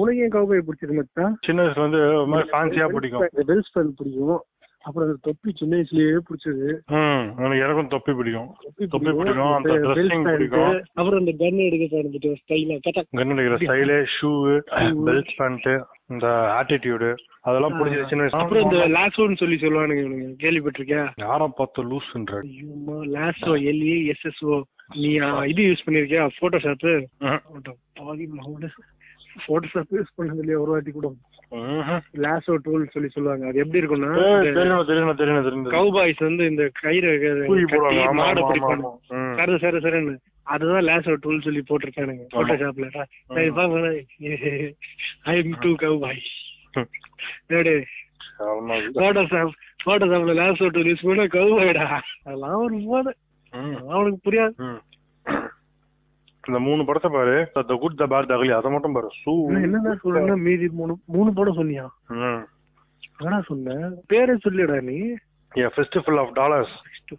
Speaker 2: உனக்கு ஏன் கவுபாய் பிடிச்சது மச்சான்?
Speaker 1: சின்ன வயசுல வந்து ஃபேன்சியா பிடிக்கும்.
Speaker 2: பெல் ஸ்பெல் பிடிக்கும். அப்புறம் அந்த தொப்பி சின்ன வயசுலயே பிடிச்சது.
Speaker 1: எனக்கும் தொப்பி பிடிக்கும். தொப்பி பிடிக்கும். அந்த ட்ரெஸ்ஸிங் பிடிக்கும்.
Speaker 2: அப்புறம் அந்த கன் எடுக்க ஸ்டைலா
Speaker 1: கன் அடிக்கிற ஸ்டைலு ஷூ பெல்ட் பேண்ட் இந்த ஆட்டிடியூடு அதெல்லாம் சின்ன
Speaker 2: அப்புறம் இந்த லாசோன்னு சொல்லி சொல்லுவானுங்க இவனுங்க. கேள்விப்பட்டிருக்கியா?
Speaker 1: யாரை பார்த்து லூஸ்ன்ற
Speaker 2: லாசோ எல்ஏ எஸ்எஸ்ஓ நீ இது யூஸ் பண்ணிருக்கியா? போட்டோஷாப் பாதி மகனே. போட்டோஷாப் யூஸ் பண்ணது இல்லையா ஒரு வாட்டி கூட. லாசோ டூல் சொல்லி சொல்லுவாங்க. அது எப்படி இருக்கும்னா
Speaker 1: தெரியணும் தெரியும்
Speaker 2: கவுபாய்ஸ் வந்து இந்த கயிறு மாடை பிடிப்பாங்க. சர சர சரன்னு. அதுதான் லாசோ டூல் சொல்லி போட்டிருக்கானுங்க போட்டோஷாப்ல ஐ எம் டூ கவுபாய்
Speaker 1: ம். ஆமா.
Speaker 2: போட்டோஷாப் போட்டோஷாப்ல லாசோ டூல் யூஸ் பண்ண கவுபாய்டா அதெல்லாம் ஒரு போது. அவனுக்கு புரியாது.
Speaker 1: இந்த மூணு படத்தை பாரு. த குட் த பேட் தகலி அதை மட்டும் பாரு. சூ
Speaker 2: என்னடா சொல்றேன்னா மீதி மூணு மூணு படம் சொன்னியா? என்னடா சொன்ன? பேரே சொல்லிடா நீ.
Speaker 1: ஏ ஃபெஸ்டிவல் ஆஃப் டாலர்ஸ்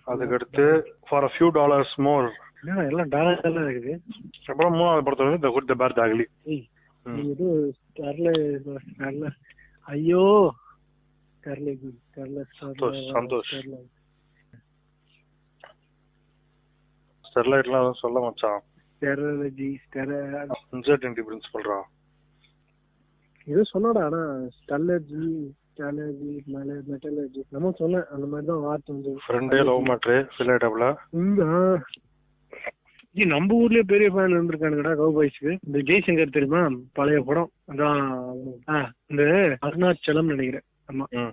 Speaker 1: அதுக்கு அடுத்து for a few dollars more
Speaker 2: என்னடா எல்லாம் டாலர் எல்லாம் இருக்குது.
Speaker 1: அப்புறம் மூணாவது படத்தை வந்து த குட் த பேட்.
Speaker 2: நீ ஏதோ ஐயோ! தரல
Speaker 1: சந்தோஷ், சந்தோஷ். ஸ்டெர்லைட்லாம் சொல்ல மச்சான்.
Speaker 2: டெரலஜி டெர
Speaker 1: இன்சர்டன்டி பிரின்சிபல்ரா
Speaker 2: ஏதோ சொன்னடா ஆனா ஸ்டெல்லர்ஜி ஸ்டாலஜி மெட்டலஜி நம்ம சொன்னேன் அந்த மாதிரி தான் வார்த்தை வந்து.
Speaker 1: ஃப்ரெண்டே லவ் மேட்ரு ஃபில் ஆயிட்டாப்ல
Speaker 2: நம்ம ஊர்லயே பெரிய ஃபேன் இருந்திருக்கானுங்கடா கவுபாய்ஸ்க்கு இந்த ஜெய்சங்கர் தெரியுமா? பழைய படம். அதான் இந்த அருணாச்சலம் நினைக்கிறேன். ஆமா.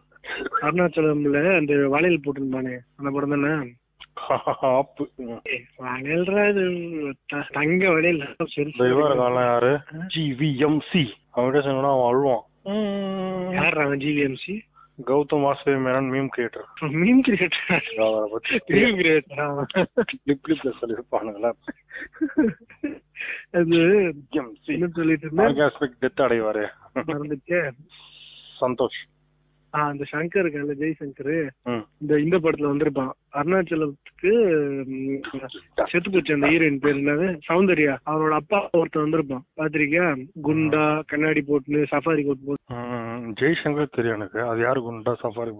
Speaker 2: அருணாச்சலம்ல அந்த வளையல் போட்டிருந்தானே அந்த படம் தானே? தங்க வளையல்.
Speaker 1: யாரு? ஜிவிஎம்சி அவன்கிட்ட சொன்னா அவன் அழுவான்.
Speaker 2: யார் அவன் GVMC
Speaker 1: Gautham Vasudev Menon meme creator
Speaker 2: மீன் கிரியேட்டர்
Speaker 1: அவரை பத்தி
Speaker 2: மீன் கிரியேட்டர்
Speaker 1: கிளிப் கிளிப்ல சொல்லியிருப்பானுங்களா?
Speaker 2: அது சொல்லிட்டு
Speaker 1: டெத் அடைவாரு. சந்தோஷ்.
Speaker 2: அந்த சங்கர் இருக்கான்ல ஜெய்சங்கர்
Speaker 1: ம்.
Speaker 2: இந்த இந்த படத்துல வந்திருப்பான். அருணாச்சலத்துக்கு செத்து போச்சு அந்த ஹீரோயின் பேர். என்னது? சௌந்தர்யா. அவரோட அப்பா ஒருத்தன் வந்திருப்பான். பாத்திருக்கியா? குண்டா கண்ணாடி போட்டுன்னு சஃபாரி கோட் போட்டு.
Speaker 1: ம், ஜெய்சங்கர் தெரியும் எனக்கு. அது யாரு குண்டா சஃபாரி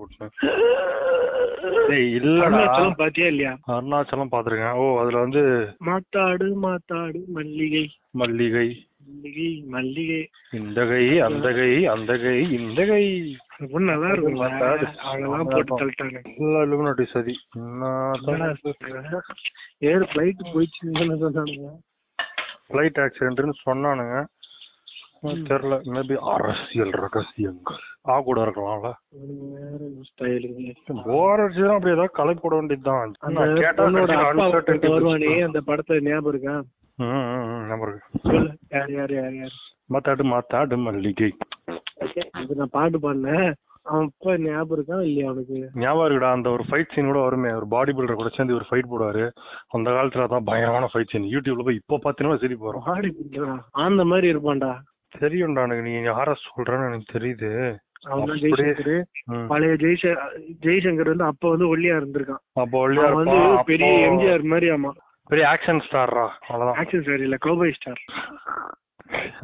Speaker 1: இல்லடா.
Speaker 2: அருணாச்சலம் பாத்தியா இல்லையா?
Speaker 1: அருணாச்சலம் பாத்திருக்கேன். ஓ அதுல வந்து
Speaker 2: மாத்தாடு மாத்தாடு மல்லிகை.
Speaker 1: மல்லிகை.
Speaker 2: மல்லிகை மல்லிகை.
Speaker 1: இந்த கை அந்த கை அந்த கை இந்த கை.
Speaker 2: நல்லா இருக்கும். அவங்கெல்லாம் போட்டு தள்ளிட்டாங்க.
Speaker 1: எல்லா illuminati சதி.
Speaker 2: ஏழு பிளைட் போயிடுச்சுன்னு சொன்னானுங்க.
Speaker 1: ஃபிளைட் ஆக்சிடென்ட்னு சொன்னானுங்க. தெரியல. மேபி அரசியல் ரகசியங்கள். ஆ கூட இருக்கலாம்ல. போர் அடிச்சுதான் அப்படி ஏதாவது கலை போட வேண்டியதுதான்.
Speaker 2: வருவானே. அந்த படத்துல ஞாபகம் இருக்கா?
Speaker 1: ஞாபகம் இருக்கு.
Speaker 2: சொல்லு. யார் யார் யார் யார்?
Speaker 1: மாத்தாடு மாத்தாடு மல்லிகை.
Speaker 2: இது நான் பாட்டு பாடினேன் அவன் அப்பா ஞாபகம் இருக்கா இல்லையா அவனுக்கு?
Speaker 1: ஞாபகம் இருக்குடா அந்த ஒரு ஃபைட் சீன் கூட வருமே. ஒரு பாடி பில்டர் கூட சேர்ந்து ஒரு ஃபைட் போடுவாரு. அந்த காலத்துல தான் பயங்கரமான ஃபைட் சீன் யூடியூப்ல போய் இப்போ பாத்தீங்கன்னா சிரிப்பு வரும்.
Speaker 2: பாடி அந்த மாதிரி இருப்பான்டா.
Speaker 1: தெரியும்டா எனக்கு நீ யார சொல்றேன்னு எனக்கு தெரியுது.
Speaker 2: அவன். ஜெய்சங்கர். பழைய ஜெய்ச ஜெய்சங்கர் வந்து அப்ப வந்து ஒல்லியா இருந்திருக்கான்.
Speaker 1: அப்போ ஒல்லியா
Speaker 2: வந்து பெரிய எம்ஜிஆர் மாதிரி ஆமா
Speaker 1: பெரிய ஆக்ஷன் ஸ்டார்ரா அவ்வளவுதான்.
Speaker 2: ஆக்ஷன் ஸ்டார் இல்ல கோபாய் ஸ்டார்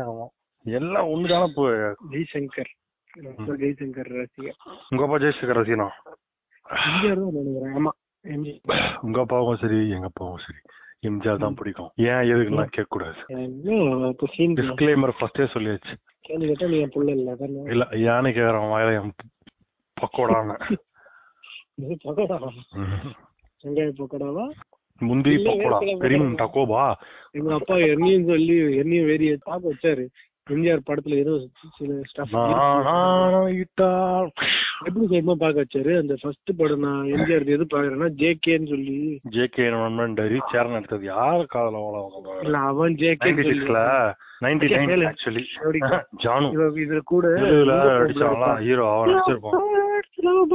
Speaker 1: ஆமா. எல்லாம் ஒண்ணுதானே இப்போ
Speaker 2: ஜெய்சங்கர். ஜெய்சங்கர் ரசிகர்.
Speaker 1: உங்க அப்பா ஜெயசேகர் ரசிகனா?
Speaker 2: ஆமா
Speaker 1: உங்க அப்பாவும் சரி எங்க அப்பாவும் சரி. எம்ஜிஆர் தான் பிடிக்கும். ஏன் எதுக்குலாம் கேட்க கூடாது டிஸ்கிளைமர் ஃபர்ஸ்டே சொல்லியாச்சு.
Speaker 2: இல்ல
Speaker 1: இல்ல யானை கேக்குறான் வாயில என் பக்கோடான்னு.
Speaker 2: இது பக்கோடா? வெங்காய பக்கோடாவா?
Speaker 1: முந்திரி பக்கோடா. பெரிய. டக்கோபா
Speaker 2: எங்க அப்பா என்னையும் சொல்லி என்னையும் வெறிய பார்க்க வச்சாரு. எம்ஜிஆர் படத்துல ஏதோ சில ஸ்டஃப் எப்படி செய்யமா பார்க்க வச்சாரு? அந்த ஃபர்ஸ்ட் படம் நான் எம்ஜிஆர் எது பாக்குறேன்னா ஜேகேன்னு சொல்லி.
Speaker 1: ஜேகே நண்பன் டரி சேரன் எடுத்தது யார் காதல
Speaker 2: இல்ல அவன் ஜேகே
Speaker 1: நைன்
Speaker 2: கேளு.
Speaker 1: ஆக்சுவலி. ஜானு.
Speaker 2: இதுல கூட
Speaker 1: அடிச்சாங்களா. ஹீரோ அவன் நடிச்சிருப்பான்.
Speaker 2: Love